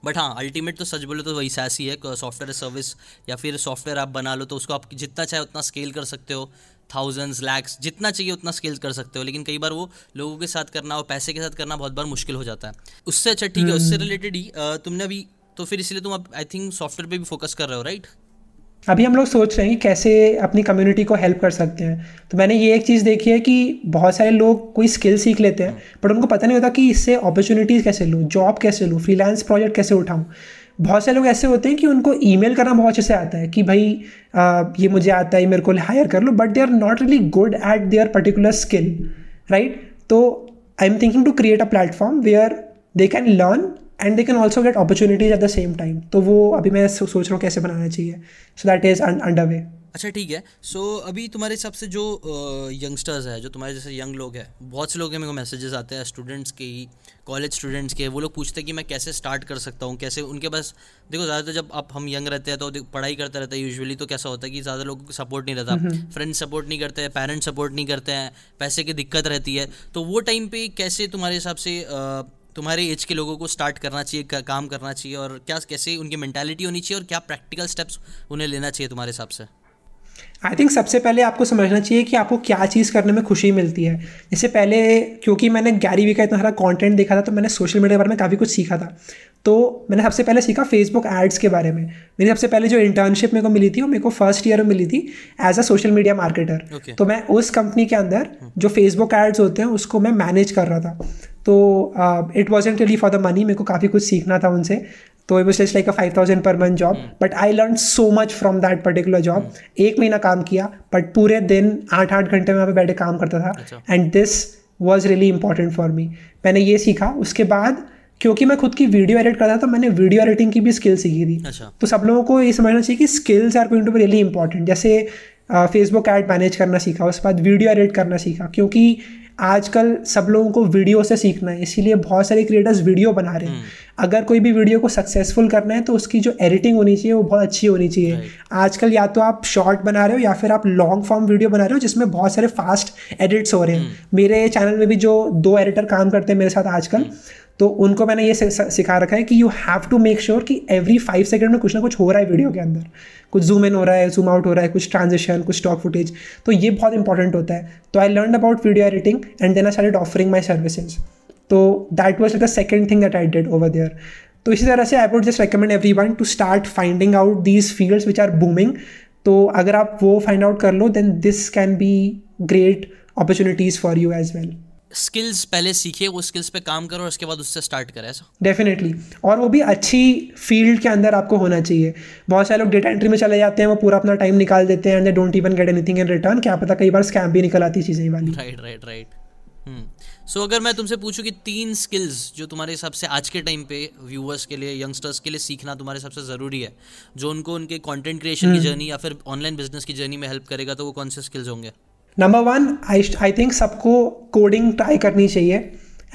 बट हाँ अल्टीमेट तो सच बोले तो वही सैस ही है सॉफ्टवेयर सर्विस या फिर सॉफ्टवेयर आप बना लो तो उसको आप जितना चाहे उतना स्केल कर सकते हो। थाउजेंड्स लैक्स जितना चाहिए उतना स्केल कर सकते हो लेकिन कई बार वो लोगों के साथ करना और पैसे के साथ करना बहुत बार मुश्किल हो जाता है। उससे अच्छा ठीक है उससे रिलेटेड हम्म। ही तुमने अभी तो फिर इसलिए तुम अब आई थिंक सॉफ्टवेयर पे भी फोकस कर रहे हो राइट अभी हम लोग सोच रहे हैं कि कैसे अपनी कम्युनिटी को हेल्प कर सकते हैं। तो मैंने ये एक चीज़ देखी है कि बहुत सारे लोग कोई स्किल सीख लेते हैं बट उनको पता नहीं होता कि इससे अपॉर्चुनिटीज़ कैसे लूँ जॉब कैसे लूँ फ्रीलांस प्रोजेक्ट कैसे उठाऊँ। बहुत सारे लोग ऐसे होते हैं कि उनको ईमेल करना बहुत अच्छे से आता है कि भाई आ, ये मुझे आता है मेरे को हायर कर लो but they are not really good at their particular skill right तो I am thinking to create a platform where they can learn and they can also get opportunities at the same time तो वो अभी मैं सोच रहा हूँ कैसे बनाना चाहिए। So that is under way अच्छा ठीक है। सो so, अभी तुम्हारे हिसाब से जो यंगस्टर्स है जो तुम्हारे जैसे यंग लोग हैं बहुत से लोग हैं मेरे को मैसेजेस आते हैं स्टूडेंट्स के ही कॉलेज स्टूडेंट्स के। वो लोग पूछते हैं कि मैं कैसे स्टार्ट कर सकता हूँ कैसे उनके पास देखो ज़्यादातर जब आप हम यंग रहते हैं तो पढ़ाई करते रहते हैं यूजुअली तो कैसा होता है कि ज़्यादा लोगों को सपोर्ट नहीं रहता। फ्रेंड्स सपोर्ट नहीं करते हैं पेरेंट्स सपोर्ट नहीं करते हैं पैसे की दिक्कत रहती है। तो वो टाइम पर कैसे तुम्हारे हिसाब से तुम्हारे एज के लोगों को स्टार्ट करना चाहिए, का, काम करना चाहिए और क्या, कैसे उनकी मैंटेलिटी होनी चाहिए और क्या प्रैक्टिकल स्टेप्स उन्हें लेना चाहिए तुम्हारे हिसाब से? आई थिंक सबसे पहले आपको समझना चाहिए कि आपको क्या चीज़ करने में खुशी मिलती है। जैसे पहले क्योंकि मैंने गैरी वी का इतना सारा कंटेंट देखा था तो मैंने सोशल मीडिया के बारे में काफ़ी कुछ सीखा था। तो मैंने सबसे पहले सीखा फेसबुक एड्स के बारे में। मेरी सबसे पहले जो इंटर्नशिप मेरे को मिली थी वो मेरे को फ़र्स्ट ईयर में मिली थी as a social media marketer तो मैं उस कंपनी के अंदर जो फेसबुक एड्स होते हैं उसको मैं मैनेज कर रहा था। तो it wasn't really for the money मेरे को काफ़ी कुछ सीखना था उनसे। तो it was just like a five thousand per month job but I learn so much from that particular job एक महीना काम किया बट पूरे दिन आठ आठ घंटे में वहाँ पे बैठे काम करता था। And this was really important for me मैंने ये सीखा उसके बाद क्योंकि मैं खुद की वीडियो एडिट करता था तो मैंने वीडियो एडिटिंग की भी स्किल सीखी थी। अच्छा। तो सब लोगों को ये समझना चाहिए कि skills are going to be really important जैसे फेसबुक एड मैनेज करना सीखा उसके बाद वीडियो एडिट करना सीखा क्योंकि आजकल सब लोगों को वीडियो से सीखना है इसीलिए बहुत सारे क्रिएटर्स वीडियो बना रहे हैं हम्म। अगर कोई भी वीडियो को सक्सेसफुल करना है तो उसकी जो एडिटिंग होनी चाहिए वो बहुत अच्छी होनी चाहिए आजकल या तो आप शॉर्ट बना रहे हो या फिर आप लॉन्ग फॉर्म वीडियो बना रहे हो जिसमें बहुत सारे फास्ट एडिट्स हो रहे हैं हम्म। मेरे चैनल में भी जो दो एडिटर काम करते हैं मेरे साथ आजकल हम्म। तो उनको मैंने ये सिखा रखा है कि you have to make sure कि एवरी फाइव सेकेंड में कुछ ना कुछ हो रहा है वीडियो के अंदर। कुछ जूम इन हो रहा है जूम आउट हो रहा है, कुछ ट्रांजिशन कुछ स्टॉक फुटेज तो ये बहुत इंपॉर्टेंट होता है। तो I learn about video editing and then I started offering my services तो that was the second thing that I did over there तो इसी तरह से I would just recommend everyone to start finding out these fields which are booming तो अगर आप वो find out कर लो then this can be great opportunities for you as well skills पहले सीखे वो स्किल्स पे काम करो और उसके बाद उससे स्टार्ट करें ऐसा? डेफिनेटली और वो भी अच्छी फ़ील्ड के अंदर आपको होना चाहिए। बहुत सारे लोग डेटा एंट्री में चले जाते हैं वो पूरा अपना टाइम निकाल देते हैं and they don't even get anything in return क्या पता कई बार स्कैम भी निकल आती चीज़ें वाली। राइट राइट राइट सो अगर मैं तुमसे पूछूँ कि तीन स्किल्स जो तुम्हारे हिसाब से आज के टाइम पे व्यूअर्स के लिए यंगस्टर्स के लिए सीखना तुम्हारे हिसाब से ज़रूरी है जो उनको उनके कंटेंट क्रिएशन की जर्नी हम्म। या फिर ऑनलाइन बिज़नेस की जर्नी में हेल्प करेगा तो वो कौन से स्किल्स होंगे? Number one I I think सबको कोडिंग ट्राई करनी चाहिए।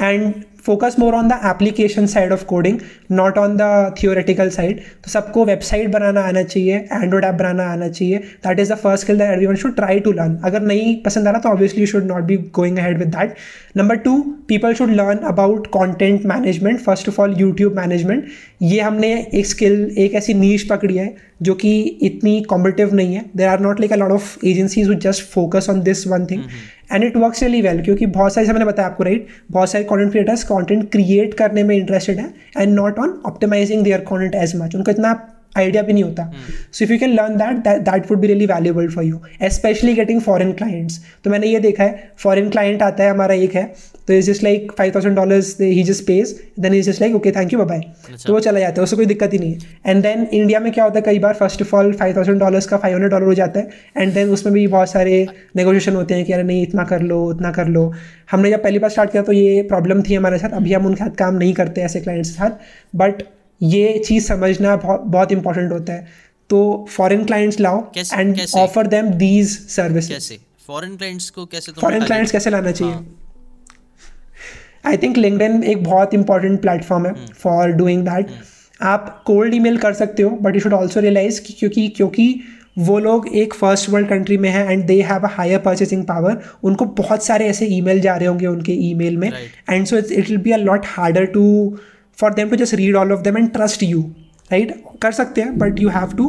And focus more on the application side of coding not on the theoretical side तो सबको वेबसाइट बनाना आना चाहिए एंड्रॉइड ऐप बनाना आना चाहिए. That is the first skill that everyone should try to learn अगर नहीं पसंद आ रहा तो obviously should not be going ahead with that number two people should learn about content management first of all YouTube management ये हमने एक skill एक ऐसी नीच पकड़ी है जो कि इतनी कॉम्पिटिव नहीं है. There are not like a lot of agencies just focus on this one thing and it works really well क्योंकि बहुत सारे मैंने बताया आपको राइट बहुत सारे कॉन्टेंट क्रिएटर्स कॉन्टेंट क्रिएट करने में इंटरेस्टेड है and not on optimising their content as much उनको इतना आइडिया भी नहीं होता। So if you can learn that that would be really valuable for you specially getting foreign clients तो मैंने ये देखा है फॉरेन क्लाइंट आता है हमारा एक है तो is just like five thousand dollars he just page then is just like okay thank you bye तो वो चला जाता है उससे कोई दिक्कत ही नहीं है। एंड देन इंडिया में क्या होता है कई बार first of all five thousand dollars का फाइव हंड्रेड डॉलर हो जाता है एंड देन उसमें भी बहुत सारे नेगोशिएशन होते हैं कि अरे नहीं इतना कर लो उतना कर लो। हमने जब पहली बार स्टार्ट किया तो ये प्रॉब्लम थी हमारे साथ अभी हम उनके साथ काम नहीं करते ऐसे क्लाइंट्स के साथ बट ये चीज़ समझना बहुत बहुत इंपॉर्टेंट होता है। तो फॉरेन क्लाइंट्स लाओ and offer them these services foreign clients को कैसे फॉरेन क्लाइंट्स कैसे लाना चाहिए? आई थिंक लिंकडिन एक बहुत इंपॉर्टेंट प्लेटफॉर्म है फॉर डूइंग दैट आप कोल्ड ईमेल कर सकते हो but you should also realise क्योंकि क्योंकि वो लोग एक फ़र्स्ट वर्ल्ड कंट्री में है and they have a higher purchasing power उनको बहुत सारे ऐसे ईमेल जा रहे होंगे उनके ईमेल में। And so it's it will be a lot harder to for them to just read all of them and trust you right कर सकते हैं but you have to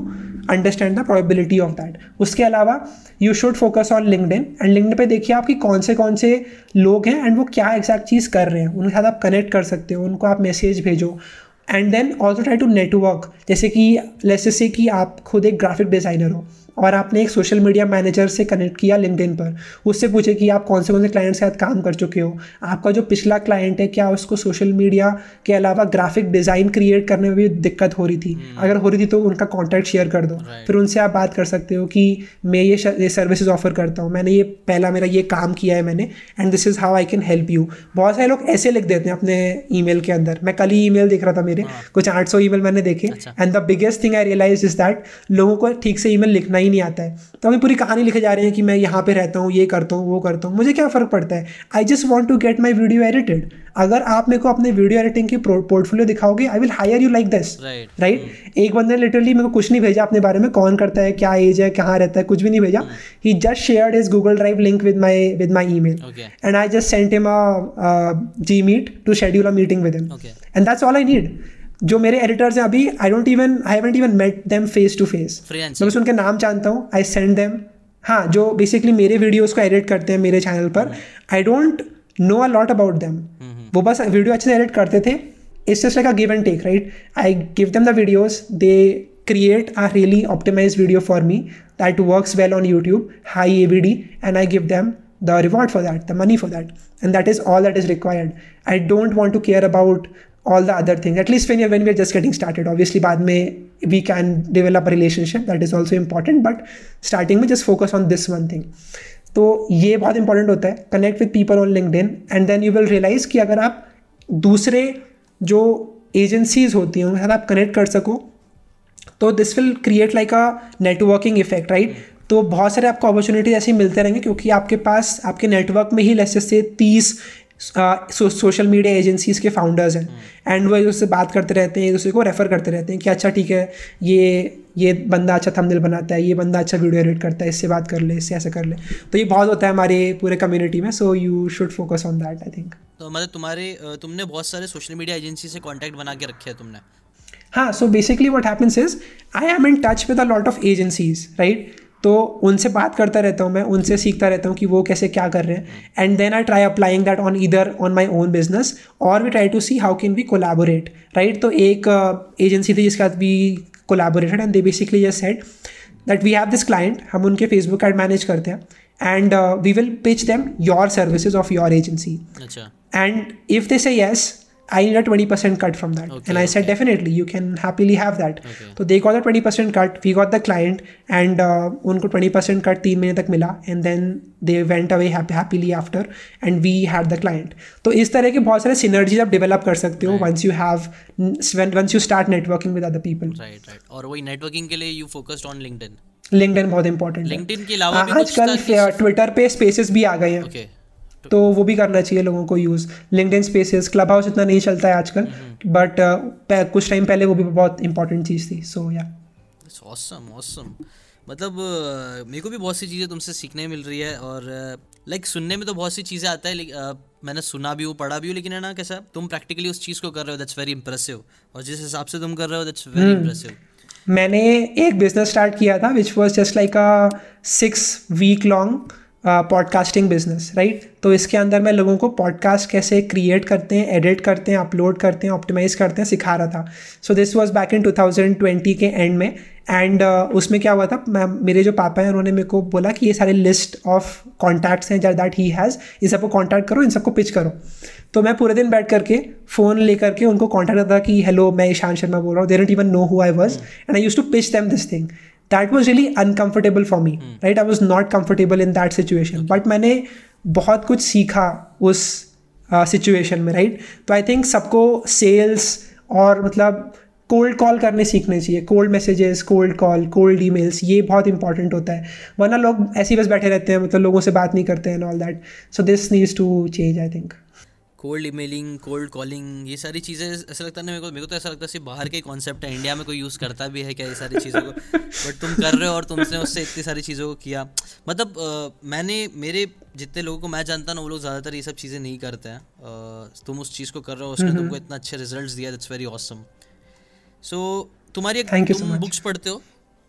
understand the probability of that उसके अलावा you should focus on LinkedIn and LinkedIn पे देखिए आपकी कौन से कौन से लोग हैं एंड वो क्या एग्जैक्ट चीज़ कर रहे हैं उनके साथ आप कनेक्ट कर सकते हो उनको आप मैसेज भेजो and then also try to network जैसे कि लेसे से कि आप खुद एक ग्राफिक डिज़ाइनर हो और आपने एक सोशल मीडिया मैनेजर से कनेक्ट किया लिंकडिन पर उससे पूछे कि आप कौन से कौन से क्लाइंट के साथ काम कर चुके हो। आपका जो पिछला क्लाइंट है क्या उसको सोशल मीडिया के अलावा ग्राफिक डिज़ाइन क्रिएट करने में भी दिक्कत हो रही थी? hmm. अगर हो रही थी तो उनका कॉन्टैक्ट शेयर कर दो। फिर उनसे आप बात कर सकते हो कि मैं ये ये सर्विसेज़ ऑफ़र करता हूँ मैंने ये पहला मेरा ये काम किया है मैंने and this is how I can help you बहुत सारे लोग ऐसे लिख देते हैं अपने ई के अंदर। मैं कल ही ई देख रहा था मेरे हाँ। कुछ आठ सौ मैंने देखे and the biggest thing I realise is that लोगों को ठीक से ई लिखना ही नहीं आता है। तो हमें पूरी कहानी लिखे जा रहे हैं कि मैं यहाँ पे रहता हूँ ये करता हूँ वो करता हूँ। मुझे क्या फ़र्क पड़ता है? I just want to get my video edited अगर आप मेरे को अपने वीडियो एडिटिंग की पोर्टफोलियो दिखाओगे I will hire you like this right एक बंदे ने लिटरली मेरे को कुछ नहीं भेजा अपने बारे में कौन करता है क्या एज है कहाँ रहता है कुछ भी नहीं भेजा। He just share is Google Drive link with my with my email and I just sent him a G Meet to schedule a meeting with him and that's all I need जो मेरे editors हैं अभी I don't even I haven't even met them face to face मैं बस उनके नाम जानता हूँ आई सेंड दैम हाँ जो बेसिकली मेरे वीडियोज़ को एडिट करते हैं मेरे चैनल पर I don't know a lot about them वो बस वीडियो अच्छे से एडिट करते थे. It's just like a give and take right I give them the videos they create a really optimise video for me that works well on YouTube high A B D and I give them the reward for that the money for that and that is all that is required I don't want to care about all the other things. At least when you're, when we're just getting started. Obviously, बाद में we can develop a relationship. That is also important. But starting में just focus on this one thing. तो ये बहुत important होता है. Connect with people on LinkedIn and then you will realise कि अगर आप दूसरे जो एजेंसीज होती हैं, उनके साथ आप कनेक्ट कर सको तो this will create like a networking effect right तो बहुत सारे आपको अपॉर्चुनिटीज़ ऐसे मिलते रहेंगे क्योंकि आपके पास, आपके नेटवर्क में ही लेसे से तीस सोशल मीडिया एजेंसीज के फाउंडर्स हैं। एंड वो उससे बात करते रहते हैं एक दूसरे को रेफ़र करते रहते हैं कि अच्छा ठीक है ये ये बंदा अच्छा थंबनेल बनाता है ये बंदा अच्छा वीडियो एडिट करता है इससे बात कर ले इससे ऐसा कर ले। तो ये बहुत होता है हमारे पूरे कम्युनिटी में so you should focus on that I think तो मतलब तुम्हारे तुमने बहुत सारे सोशल मीडिया एजेंसी से कॉन्टैक्ट बना के रखे हैं तुमने? हाँ so basically what happens is I am in touch with a lot of agencies right तो उनसे बात करता रहता हूँ मैं उनसे सीखता रहता हूँ कि वो कैसे क्या कर रहे हैं। And then I try applying that on इधर ऑन माई ओन बिज़नेस और we try to see how can we collaborate right तो एक एजेंसी uh, थी जिसके साथ we collaborated and they basically just said that we have this client हम उनके Facebook ad manage करते हैं and we will pitch them your services of your agency अच्छा। And if they say yes I need a 20% cut from that. Okay, and I okay. said, definitely, you can happily have that. Okay. So they got the 20% cut. We got the client and uh, उनको 20% cut तीन महीने तक मिला and then they went away happy, happily after and we had the client. तो इस तरह के बहुत सारे synergies आप develop कर सकते हो once you have when once you start networking with other people. Right, right. और वही networking के लिए you focused on LinkedIn. LinkedIn बहुत important है. LinkedIन के अलावा आजकल ट्विटर पे स्पेसेस भी आ गए हैं. Okay. तो वो भी करना चाहिए लोगों को use LinkedIn spaces Clubhouse इतना नहीं चलता है आजकल बट uh, कुछ टाइम पहले वो भी बहुत इंपॉर्टेंट चीज़ थी सो या ऑसम ऑसम मतलब uh, मेरे को भी बहुत सी चीज़ें तुमसे सीखने मिल रही है और लाइक uh, सुनने में तो बहुत सी चीज़ें आता है लेकिन मैंने सुना भी हूँ पढ़ा भी हूँ लेकिन है ना कैसा तुम प्रैक्टिकली उस चीज़ को कर रहे हो दैट्स वेरी इंप्रेसिव और जिस हिसाब से तुम कर रहे हो दैट्स वेरी इंप्रेसिव मैंने एक बिज़नेस स्टार्ट किया था which was just like a six week long podcasting business right तो इसके अंदर मैं लोगों को पॉडकास्ट कैसे क्रिएट करते हैं एडिट करते हैं अपलोड करते हैं ऑप्टिमाइज करते हैं सिखा रहा था। So this was back in 2020 के एंड में। एंड uh, उसमें क्या हुआ था? मैं मेरे जो पापा हैं उन्होंने मेरे को बोला कि ये सारे लिस्ट ऑफ़ कॉन्टैक्ट्स हैं जर दैट ही हैज़ इन सबको कॉन्टैक्ट करो इन सबको पिच करो। तो मैं पूरे दिन बैठ करके फ़ोन लेकर के उनको कॉन्टैक्ट करता कि हेलो मैं ईशान शर्मा बोल रहा हूँ। They don't even know who I was and I use to pitch them this thing that was really uncomfortable for me right I was not comfortable in that situation but मैंने बहुत कुछ सीखा उस situation uh, में right right? तो I think सबको sales और मतलब कोल्ड कॉल करने सीखने चाहिए। Cold messages cold call cold emails ये बहुत इंपॉर्टेंट होता है। वरना लोग ऐसे ही बस बैठे रहते हैं मतलब लोगों से बात नहीं करते हैं all that so this needs to change I think cold emailing cold calling ये सारी चीज़ें ऐसा लगता है मेरे को मेरे को तो ऐसा लगता है सिर्फ़ बाहर के कॉन्सेप्ट है इंडिया में कोई यूज़ करता भी है क्या ये सारी चीज़ों को? बट तुम कर रहे हो और तुमने उससे इतनी सारी चीज़ों को किया। मतलब आ, मैंने मेरे जितने लोगों को मैं जानता ना वो लोग ज़्यादातर ये सब चीज़ें नहीं करते हैं। तुम उस चीज़ को कर रहे हो उसने तुमको। इतना अच्छे रिज़ल्ट दिया दैट्स वेरी ऑसम सो तुम्हारी तुम बुक्स पढ़ते हो?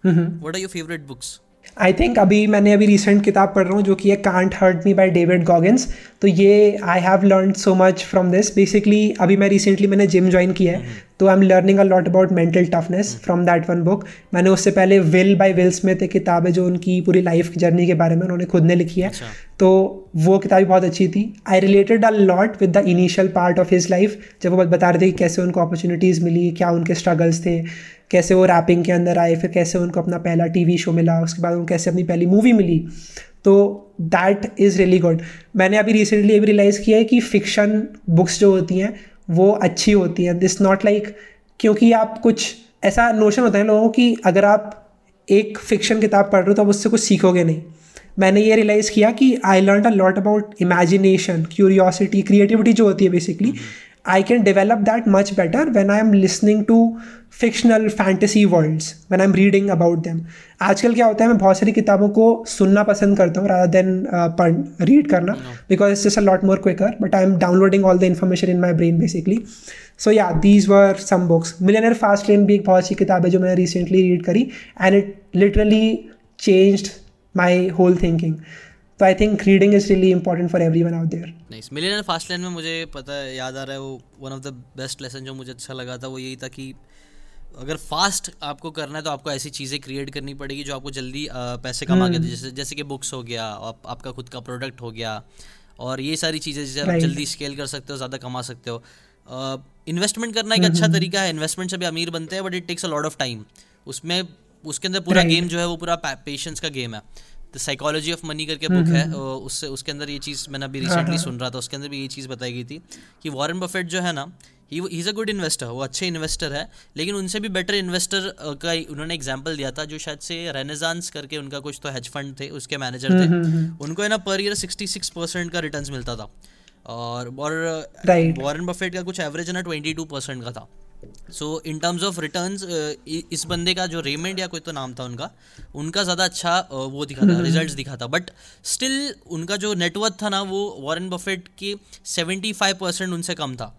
What are your favourite books I think अभी मैंने अभी रिसेंट किताब पढ़ रहा हूँ जो कि है can't hurt me by David Goggins तो ये I have learn so much from this basically अभी मैं रिसेंटली मैंने जिम ज्वाइन किया है। तो I am learning a lot about mental toughness from that one book मैंने उससे पहले विल बाय विल स्मिथ एक किताब है जो उनकी पूरी लाइफ जर्नी के बारे में उन्होंने खुद ने लिखी है। अच्छा। तो वो किताब बहुत अच्छी थी। I related a lot with the initial part of his life जब वो बता रहे थे कि कैसे उनको अपॉर्चुनिटीज़ मिली क्या उनके स्ट्रगल्स थे। कैसे वो रैपिंग के अंदर आए, फिर कैसे उनको अपना पहला टीवी शो मिला, उसके बाद उनको कैसे अपनी पहली मूवी मिली। तो दैट इज़ रियली गुड मैंने अभी रिसेंटली अभी रियलाइज़ किया है कि फ़िक्शन बुक्स जो होती हैं, वो अच्छी होती हैं। दिस नॉट लाइक क्योंकि आप कुछ ऐसा नोशन होता है लोगों की, अगर आप एक फ़िक्शन किताब पढ़ रहे हो तो आप उससे कुछ सीखोगे नहीं। मैंने ये रियलाइज़ किया कि I learn a lot about imagination curiosity creativity जो होती है basically I can develop that much better when I am listening to fictional fantasy worlds when I'm reading about them. आजकल क्या होता है मैं बहुत सारी किताबों को सुनना पसंद करता हूँ रादर देन पढ़ रीड करना because it's just a lot more quicker but I am downloading all the information in my brain basically so yeah these were some books millionaire fast lane भी एक बहुत अच्छी किताब है जो मैंने रिसेंटली रीड करी and it literally changed my whole thinking तो I think reading is really important for everyone out there nice millionaire fast lane में मुझे पता है याद आ रहा है वो one of the best lesson जो मुझे अच्छा लगा था वो यही था कि अगर फास्ट आपको करना है तो आपको ऐसी चीज़ें क्रिएट करनी पड़ेगी जो आपको जल्दी पैसे कमा के hmm. जैसे जैसे कि बुक्स हो गया आप, आपका खुद का प्रोडक्ट हो गया और ये सारी चीज़ें जैसे आप जल्दी स्केल कर सकते हो ज़्यादा कमा सकते हो। इन्वेस्टमेंट करना एक अच्छा hmm. तरीका है इन्वेस्टमेंट से भी अमीर बनते हैं but it takes a lot of time उसमें उसके अंदर पूरा गेम जो है वो पूरा पेशेंस का गेम है। द साइकोलॉजी ऑफ़ मनी करके बुक है उससे उसके अंदर ये चीज़ मैंने अभी रिसेंटली हाँ, हाँ। सुन रहा था उसके अंदर भी ये चीज़ बताई गई थी कि वॉरेन बफेट जो है ना he is a good investor वो अच्छे इन्वेस्टर है लेकिन उनसे भी बेटर इन्वेस्टर का उन्होंने एग्ज़ाम्पल दिया था जो शायद से रेनेजांस करके उनका कुछ तो हेज फंड थे उसके मैनेजर थे। हम्म, हम्म, हम्म। उनको है ना पर ईयर सिक्सटी सिक्स परसेंट का रिटर्न मिलता था। और वॉरेन बफेट का कुछ एवरेज है ना ट्वेंटी टू परसेंट का था। So in terms of return इस बंदे का जो रेमेंड या कोई तो नाम था उनका उनका ज़्यादा अच्छा uh, वो दिखा था रिज़ल्ट हम्म। दिखा था बट स्टिल उनका जो नेटवर्थ था ना वो वॉरेन बफेट के सेवेंटी फाइव परसेंट उनसे कम था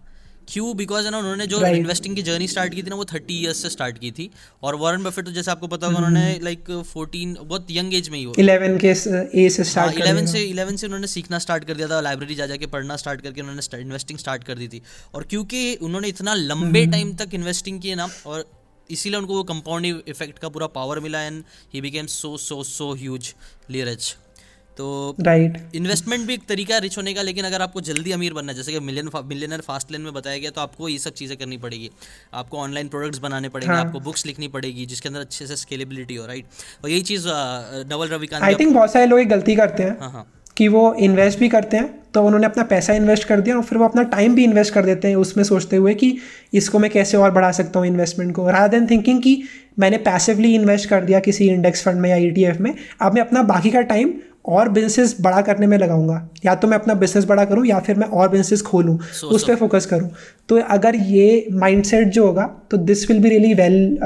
क्यों? बिकॉज़ है ना उन्होंने जो इन्वेस्टिंग की जर्नी स्टार्ट की थी ना वो थर्टी ईयर्स से स्टार्ट की थी। और वॉरेन बफेट तो जैसे आपको पता होगा उन्होंने लाइक हम्म। फोर्टीन बहुत यंग एज में ही इलेवन के ए से स्टार्ट इलेवन से इलेवन से उन्होंने सीखना स्टार्ट कर दिया था लाइब्रेरी जा जाके पढ़ना स्टार्ट करके उन्होंने इन्वेस्टिंग स्टार्ट कर दी थी। और क्योंकि उन्होंने इतना लंबे टाइम हम्म। तक इन्वेस्टिंग किए ना और इसीलिए उनको वो कंपाउंडिंग इफ़ेक्ट का पूरा पावर मिला and he became so so so huge लियरज तो राइट right. इन्वेस्टमेंट भी एक तरीका है रिच होने का लेकिन अगर आपको जल्दी अमीर बनना है जैसे कि मिलियन मिलियनर फास्ट लेन में बताया गया तो आपको ये सब चीज़ें करनी पड़ेगी आपको ऑनलाइन प्रोडक्ट्स बनाने पड़ेंगे हाँ. आपको बुक्स लिखनी पड़ेगी जिसके अंदर अच्छे से स्केलेबिलिटी हो राइट और यही चीज़ नवल रविकांत आई थिंक बहुत सारे लोग गलती करते हैं हाँ हाँ कि वो इन्वेस्ट भी करते हैं तो उन्होंने अपना पैसा इन्वेस्ट कर दिया और फिर वो अपना टाइम भी इन्वेस्ट कर देते हैं उसमें सोचते हुए कि इसको मैं कैसे और बढ़ा सकता हूँ इन्वेस्टमेंट को रादर देन थिंकिंग कि मैंने पैसिवली इन्वेस्ट कर दिया किसी इंडेक्स फंड में या ई में अब मैं अपना बाकी का टाइम और बिज़नेस बड़ा करने में लगाऊँगा। या तो मैं अपना बिज़नेस बड़ा करूँ या फिर मैं और बिज़नेस खोलूं so, उस पर फोकस करूँ। तो अगर ये माइंडसेट जो होगा तो this will be really well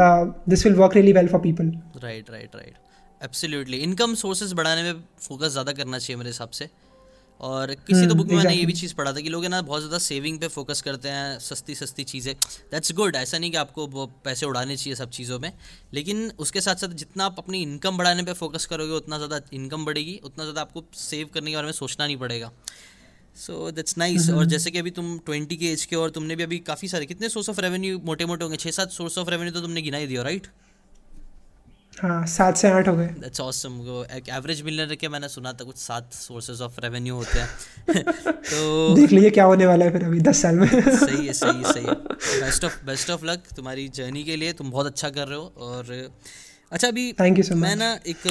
this will work really well for people right right right absolutely income sources बढ़ाने में फोकस ज़्यादा करना चाहिए मेरे हिसाब से। और किसी तो बुक में मैंने ये भी चीज़ पढ़ा था कि लोग है ना बहुत ज़्यादा सेविंग पे फोकस करते हैं सस्ती सस्ती चीज़ें। दैट्स गुड ऐसा नहीं कि आपको पैसे उड़ाने चाहिए सब चीज़ों में। लेकिन उसके साथ साथ जितना आप अपनी इनकम बढ़ाने पे फोकस करोगे उतना ज़्यादा इनकम बढ़ेगी उतना ज़्यादा आपको सेव करने के बारे में सोचना नहीं पड़ेगा। सो दैट्स नाइस और जैसे कि अभी तुम ट्वेंटी के एज के और तुमने भी अभी काफ़ी सारे कितने सोर्स ऑफ़ रेवेन्यू मोटे मोटे होंगे छः सात सोर्स ऑफ़ रेवेन्यू तो तुमने गिना ही दिया राइट हाँ सात से आठ हो गए। दैट्स ऑसम एवरेज मिलियनर के मैंने सुना था कुछ सात सोर्सेज ऑफ़ रेवेन्यू होते हैं। [LAUGHS] तो देख लीजिए क्या होने वाला है फिर अभी दस साल में। सही है सही है सही best of best of luck तुम्हारी जर्नी के लिए। तुम बहुत अच्छा कर रहे हो और अच्छा अभी थैंक यू सो मैं ना एक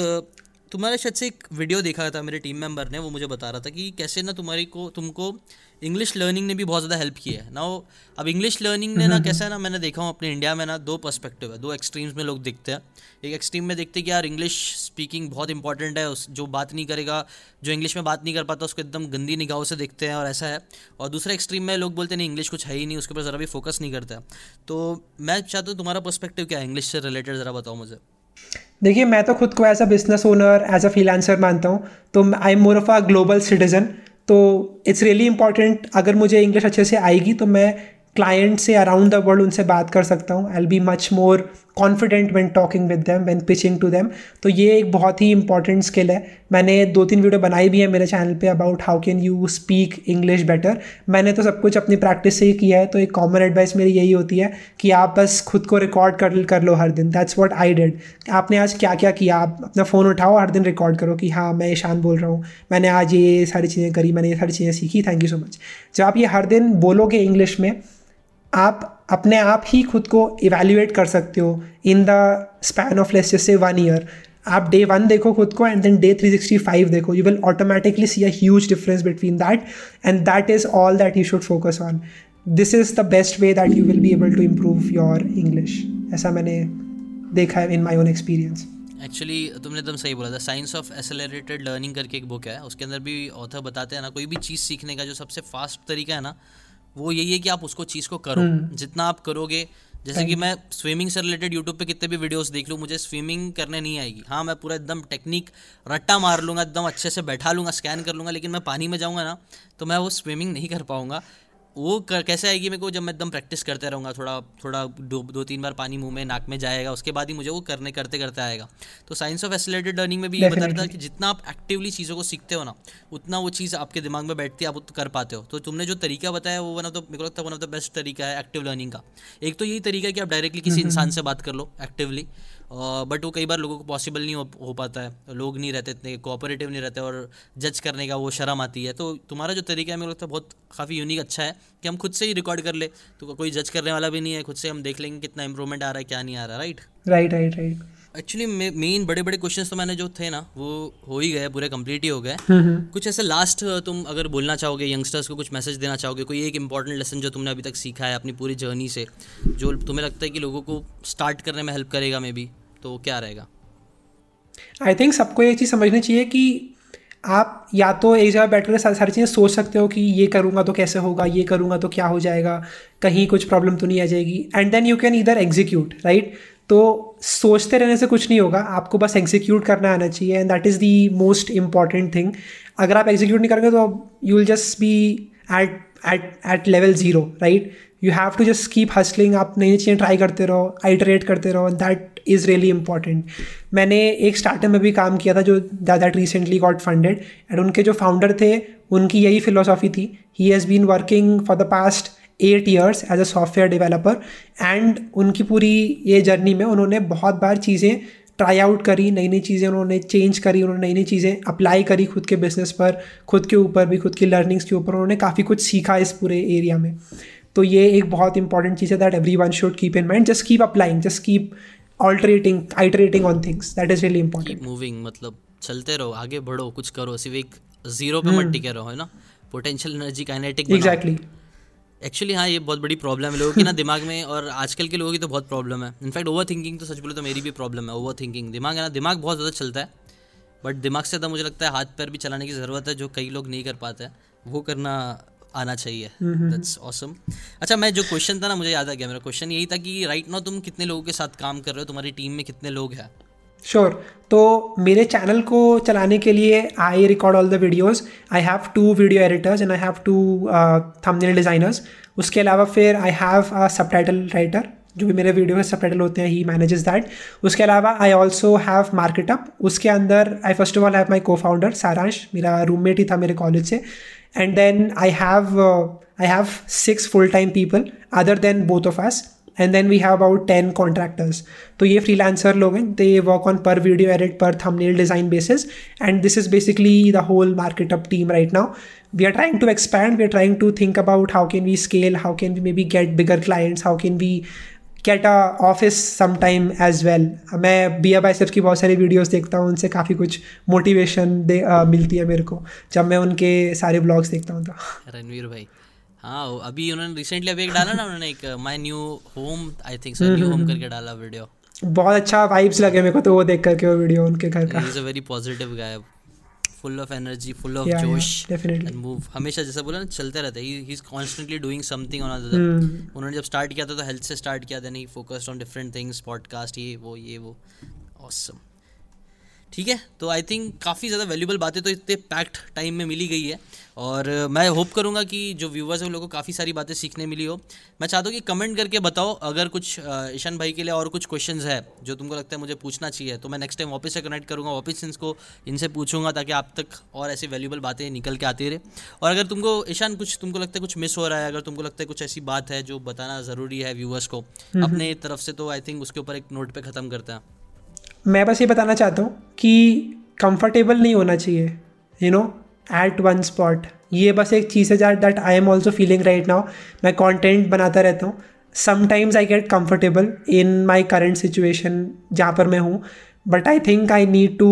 तुम्हारे शायद से एक वीडियो देखा था मेरे टीम मेंबर ने वो मुझे बता रहा था कि कैसे ना तुम्हारी को तुमको इंग्लिश लर्निंग ने भी बहुत ज़्यादा हेल्प किया है। ना अब इंग्लिश लर्निंग ने ना कैसा है ना मैंने देखा हूँ अपने इंडिया में ना दो पर्सपेक्टिव है दो एक्सट्रीम्स में लोग देखते हैं। एक एक्सट्रीम में देखते हैं कि यार इंग्लिश स्पीकिंग बहुत इंपॉर्टेंट है उस जो बात नहीं करेगा जो इंग्लिश में बात नहीं कर पाता उसको एकदम गंदी निगाहों से देखते हैं और ऐसा है। और दूसरे एक्सट्रीम में लोग बोलते हैं नहीं इंग्लिश कुछ है ही नहीं उसके ऊपर ज़रा भी फोकस नहीं करता तो मैं चाहता हूँ तुम्हारा पर्सपेक्टिव क्या है इंग्लिश से रिलेटेड ज़रा बताओ मुझे। देखिए, मैं तो खुद को as a business owner as a freelancer मानता हूँ तो I am more of a global citizen तो इट्स रियली इंपॉर्टेंट अगर मुझे इंग्लिश अच्छे से आएगी तो मैं क्लाइंट से अराउंड द वर्ल्ड उनसे बात कर सकता हूँ। I be much more confident when talking with them when pitching to them तो ये एक बहुत ही इंपॉर्टेंट स्किल है। मैंने दो तीन वीडियो बनाई भी है मेरे चैनल पे about how can you speak English better मैंने तो सब कुछ अपनी प्रैक्टिस से ही किया है तो एक कॉमन एडवाइस मेरी यही होती है कि आप बस खुद को रिकॉर्ड कर कर लो हर दिन। दैट्स वॉट आई डिड आपने आज क्या क्या? किया आप अपना फ़ोन उठाओ हर दिन रिकॉर्ड करो कि हाँ मैं ईशान बोल रहा हूँ। मैंने आज ये सारी चीज़ें करी, मैंने ये सारी चीज़ें सीखी। थैंक यू सो मच जब आप ये हर दिन बोलोगे इंग्लिश में आप अपने आप ही खुद को इवेल्यूएट कर सकते हो in the span of less जैसे वन ईयर आप डे वन देखो खुद को and then day three sixty five देखो. You will automatically see a huge difference between that and that is all that you should focus on this is the best way that you will be able to improve your English ऐसा मैंने देखा है in my own experience actually तुमने एकदम सही बोला था। Science of accelerated learning करके एक बुक है। उसके अंदर भी ऑथर बताते हैं ना, कोई भी चीज़ सीखने का जो सबसे फास्ट तरीका है ना वो यही है कि आप उसको चीज़ को करो। हम्म। जितना आप करोगे जैसे कि मैं स्विमिंग से रिलेटेड यूट्यूब पे कितने भी वीडियोस देख लूँ मुझे स्विमिंग करने नहीं आएगी। हाँ मैं पूरा एकदम टेक्निक रट्टा मार लूँगा एकदम अच्छे से बैठा लूँगा स्कैन कर लूँगा लेकिन मैं पानी में जाऊँगा ना तो मैं वो स्विमिंग नहीं कर पाऊँगा। वो कर, कैसे आएगी मेरे को जब मैं एकदम प्रैक्टिस करते रहूँगा थोड़ा थोड़ा दो दो तीन बार पानी मुँह में नाक में जाएगा उसके बाद ही मुझे वो करने करते करते आएगा। तो साइंस ऑफ़ एसिलेटेड लर्निंग में भी ये बता रहा था कि जितना आप एक्टिवली चीज़ों को सीखते हो ना उतना वो चीज़ आपके दिमाग में बैठती है आप कर पाते हो। तो तुमने जो तरीका बताया वो वन ऑफ़ द मेरे को लगता है वन ऑफ़ द बेस्ट तरीका है एक्टिव लर्निंग का। एक तो यही तरीका है कि आप डायरेक्टली किसी हम्म, हम्म, इंसान से हम्म। बात कर लो एक्टिवली बट वो कई बार लोगों को पॉसिबल नहीं हो, हो पाता है। लोग नहीं रहते इतने कोऑपरेटिव नहीं रहते और जज करने का वो शर्म आती है। तो तुम्हारा जो तरीका है मेरे लगता है बहुत काफ़ी यूनिक अच्छा है कि हम खुद से ही रिकॉर्ड कर ले। तो कोई जज करने वाला भी नहीं है खुद से हम देख लेंगे कितना इंप्रूवमेंट आ रहा है क्या नहीं आ रहा right right right right actually main बड़े बड़े क्वेश्चन तो मैंने जो थे ना वो हो ही गए पूरे कंप्लीट ही हो गए। हम्म, हम्म। कुछ ऐसे लास्ट तुम अगर बोलना चाहोगे यंगस्टर्स को कुछ मैसेज देना चाहोगे कोई एक इंपॉर्टेंट लेसन जो तुमने अभी तक सीखा है अपनी पूरी जर्नी से जो तुम्हें लगता है कि लोगों को स्टार्ट करने में हेल्प करेगा मे बी तो क्या रहेगा? आई थिंक सबको ये चीज़ समझनी चाहिए कि आप या तो एक जगह बैठ कर सारी चीज़ें सोच सकते हो कि ये करूँगा तो कैसे होगा ये करूँगा तो क्या हो जाएगा कहीं कुछ प्रॉब्लम तो नहीं आ जाएगी एंड देन यू कैन इधर एग्जीक्यूट राइट तो सोचते रहने से कुछ नहीं होगा। आपको बस एग्जीक्यूट करना आना चाहिए and that is the most important thing अगर आप एग्जीक्यूट नहीं करेंगे तो you will just be at at at level zero right you have to just keep hustling आप नई चीज़ें ट्राई करते रहो आइटरेट करते रहो दैट इज़ रियली इंपॉर्टेंट मैंने एक स्टार्टअप में भी काम किया था जो that recently got funded and उनके जो फाउंडर थे, उनकी यही फिलोसॉफी थी। He has been working for the past eight years as a software developer and उनकी पूरी ये जर्नी में उन्होंने बहुत बार चीज़ें ट्राई आउट करी नई नई चीज़ें उन्होंने चेंज करी उन्होंने नई नई चीज़ें अप्लाई करी खुद के बिज़नेस पर खुद के ऊपर भी खुद की लर्निंग्स के ऊपर उन्होंने काफ़ी कुछ सीखा इस पूरे एरिया में। तो ये एक बहुत इंपॉर्टेंट चीज़ है that everyone should keep in mind just keep applying just keep altering iterating on things that is really important moving मतलब चलते रहो आगे बढ़ो कुछ करो सिर्फ़ एक ज़ीरो पे मत hmm. टिके रहो है ना? Potential energy kinetic exactly actually हाँ ये बहुत बड़ी प्रॉब्लम है। लोगों की ना दिमाग में और आजकल के लोगों की तो बहुत प्रॉब्लम है। इनफैक्ट ओवर थिंकिंग तो सच बोले तो मेरी भी प्रॉब्लम है ओवर थिंकिंग दिमाग है ना दिमाग बहुत ज़्यादा चलता है। बट दिमाग से ज़्यादा मुझे लगता है हाथ पैर भी चलाने की ज़रूरत है जो कई लोग नहीं कर पाते हैं। वो करना आना चाहिए। दैट्स ऑसम अच्छा मैं जो क्वेश्चन था ना मुझे याद आ गया। मेरा क्वेश्चन यही था कि राइट नाउ तुम कितने लोगों के साथ काम कर रहे हो? तुम्हारी टीम में कितने लोग हैं? श्योर. तो मेरे चैनल को चलाने के लिए I record all the videos I have two video editors and I have two thumbnail designers उसके अलावा फिर I have a subtitle writer जो भी मेरे वीडियो में सब टाइटल होते हैं ही मैनेजेस दैट उसके अलावा आई ऑल्सो हैव मार्केटअप उसके अंदर I first of all have my cofounder Saransh मेरा रूममेट ही था मेरे कॉलेज से. And then I have I have six full time people other than both of us and then we have about ten contractors तो ये freelancer लोग हैं they work on पर वीडियो एडिट पर thumbnail design basis and this is basically the whole market up team right now we are trying to expand we are trying to think about how can we scale how can we maybe get bigger clients how can we get a office some time as well मैं बी ए की बहुत सारी videos देखता हूँ उनसे काफ़ी कुछ मोटिवेशन दे uh, मिलती है मेरे को जब मैं उनके सारे ब्लॉग्स देखता हूँ तो। रणवीर भाई। हाँ अभी उन्होंने रिसेंटली अभी एक डाला ना उन्होंने एक my new home I think sir new home करके डाला वीडियो बहुत अच्छा वाइब्स लगे मेरे को तो वो देख करके वो वीडियो उनके घर का। Is a very positive guy full of energy full of जोश एंड मूव हमेशा जैसा बोला ना चलते रहते है। He is constantly doing something on other उन्होंने जब स्टार्ट किया था तो हेल्थ से स्टार्ट किया था नहीं focused on different things podcast ये वो ये वो. ऑसम ठीक है? तो आई थिंक काफ़ी ज़्यादा वैल्यूबल बातें तो इतने पैक्ड टाइम में मिली गई है। और मैं होप करूँगा कि जो व्यूवर्स हैं उन लोगों को काफ़ी सारी बातें सीखने मिली हो। मैं चाहता हूँ कि कमेंट करके बताओ अगर कुछ ईशान भाई के लिए और कुछ क्वेश्चंस है जो तुमको लगता है मुझे पूछना चाहिए तो मैं नेक्स्ट टाइम वापस से कनेक्ट करूँगा वापस इनको इनसे पूछूँगा ताकि आप तक और ऐसी वैल्यूबल बातें निकल के आती रहे। और अगर तुमको ईशान कुछ तुमको लगता है कुछ मिस हो रहा है अगर तुमको लगता है कुछ ऐसी बात है जो बताना ज़रूरी है व्यूवर्स को अपने तरफ़ से तो आई थिंक उसके ऊपर एक नोट पर ख़त्म करते हैं। मैं बस ये बताना चाहता हूँ कि कंफर्टेबल नहीं होना चाहिए you know at one spot ये बस एक चीज़ है that I am also feeling right now मैं कॉन्टेंट बनाता रहता हूँ. Sometimes I get comfortable in my current situation जहाँ पर मैं हूँ. But I think I need to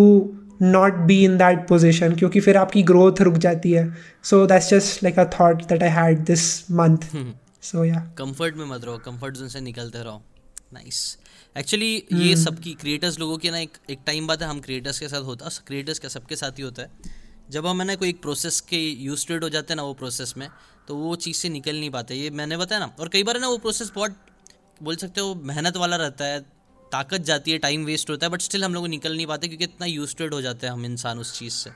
not be in that position क्योंकि फिर आपकी ग्रोथ रुक जाती है. So that's just like a thought that I had this month so या कंफर्ट में मत रहो. कंफर्ट जोन से निकलते रहो. Nice nice. एक्चुअली ये हम्म। सबकी क्रिएटर्स लोगों की ना एक एक टाइम बाद है हम क्रिएटर्स के साथ होता है क्रिएटर्स का सबके साथ ही होता है। जब हम है ना कोई एक प्रोसेस के यूज़ हो जाते हैं ना वो प्रोसेस में तो वो चीज़ से निकल नहीं पाते। ये मैंने बताया ना और कई बार ना वो प्रोसेस बहुत बोल सकते हो मेहनत वाला रहता है ताकत जाती है टाइम वेस्ट होता है बट स्टिल हम लोग निकल नहीं पाते क्योंकि इतना यूज़ हो जाते हैं हम इंसान उस चीज़ से।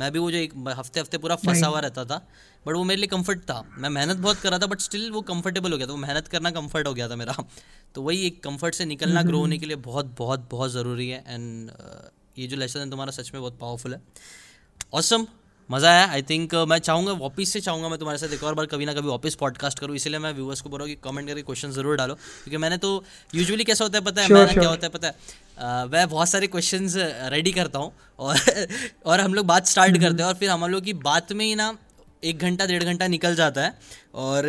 मैं भी वो जो एक हफ़्ते हफ़्ते पूरा फंसा हुआ रहता था बट वो मेरे लिए कंफर्ट था। मैं मेहनत बहुत कर रहा था बट स्टिल वो कंफर्टेबल हो गया था। वो मेहनत करना कंफर्ट हो गया था मेरा। [LAUGHS] तो वही एक कंफर्ट से निकलना ग्रो होने के लिए बहुत बहुत बहुत ज़रूरी है। एंड uh, ये जो लेसन है तुम्हारा सच में बहुत पावरफुल है। ऑसम मज़ा आया। आई थिंक uh, मैं चाहूँगा वापस से चाहूँगा मैं तुम्हारे साथ एक और बार कभी ना कभी वापस पॉडकास्ट करूँ। इसलिए मैं व्यूवर्स को बोल रहा हूँ कि कमेंट करके क्वेश्चन ज़रूर डालो। क्योंकि मैंने तो यूजुअली कैसा होता है पता है? Sure, मैंने sure. क्या होता है पता है? Uh, मैं बहुत सारे क्वेश्चन रेडी करता हूँ। और [LAUGHS] और हम लोग बात स्टार्ट करते हैं। और फिर हम लोग की बात में ही ना एक घंटा डेढ़ घंटा निकल जाता है और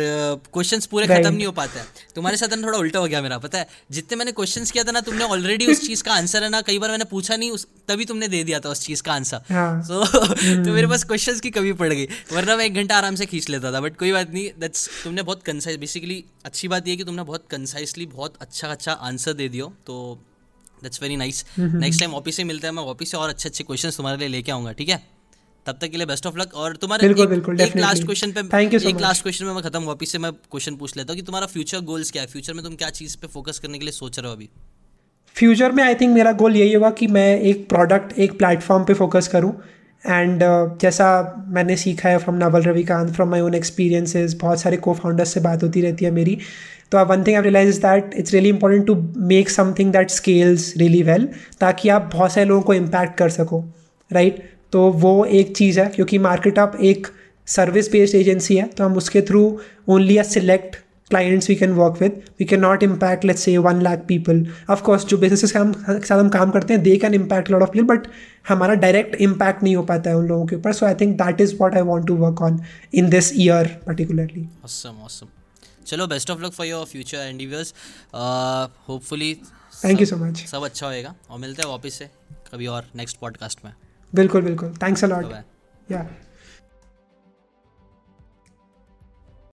क्वेश्चन पूरे खत्म नहीं हो पाते हैं। तुम्हारे साथ ना थोड़ा उल्टा हो गया मेरा पता है? जितने मैंने क्वेश्चन किया था ना तुमने ऑलरेडी उस चीज़ का आंसर है ना कई बार मैंने पूछा नहीं उस तभी तुमने दे दिया था उस चीज़ का आंसर सो so, [LAUGHS] तो मेरे पास क्वेश्चन की कमी पड़ गई वरना मैं एक घंटा आराम से खींच लेता था बट कोई बात नहीं दैट्स तुमने बहुत कंसाइज बेसिकली अच्छी बात यह कि तुमने बहुत कंसाइसली बहुत अच्छा अच्छा आंसर दे दियो तो that's very nice next time office से मिलते हैं मैं ऑफ़िस से और अच्छे अच्छे क्वेश्चन तुम्हारे लिए लेके आऊँगा ठीक है? तब तक के लिए बेस्ट ऑफ़ लक और तुम्हारे बिल्कुल, एक, बिल्कुल, एक लास्ट क्वेश्चन पे थैंक यू एक लास्ट क्वेश्चन में मैं खत्म वापिस से मैं क्वेश्चन पूछ लेता हूँ कि तुम्हारा फ्यूचर गोल्स क्या है? फ्यूचर में तुम क्या चीज़ पे फोकस करने के लिए सोच रहे हो अभी? फ्यूचर में आई थिंक मेरा गोल यही होगा कि मैं एक प्रोडक्ट एक प्लेटफॉर्म पे फोकस करूँ एंड uh, जैसा मैंने सीखा है from Naval Ravikant from my own experiences बहुत सारे को फाउंडर्स से बात होती रहती है मेरी। तो one thing I realize is that it's really important to make something that scales really well ताकि आप बहुत सारे लोगों को इम्पैक्ट कर सको राइट right? तो वो एक चीज़ है क्योंकि मार्केट अप एक सर्विस बेस्ड एजेंसी है तो हम उसके through only a select clients we can work with we can not impact let's say one lakh people of course जो बिज़नेस के हम साथ हम काम करते हैं they can impact lot of people but हमारा डायरेक्ट इम्पैक्ट नहीं हो पाता है उन लोगों के ऊपर. So I think that is what I want to work on in this year particularly चलो best of luck for your future endeavours hopefully thank you so much सब अच्छा होएगा और मिलते हैं वापस से कभी और नेक्स्ट पॉडकास्ट में. बिल्कुल बिल्कुल। थैंक्स अ लॉट या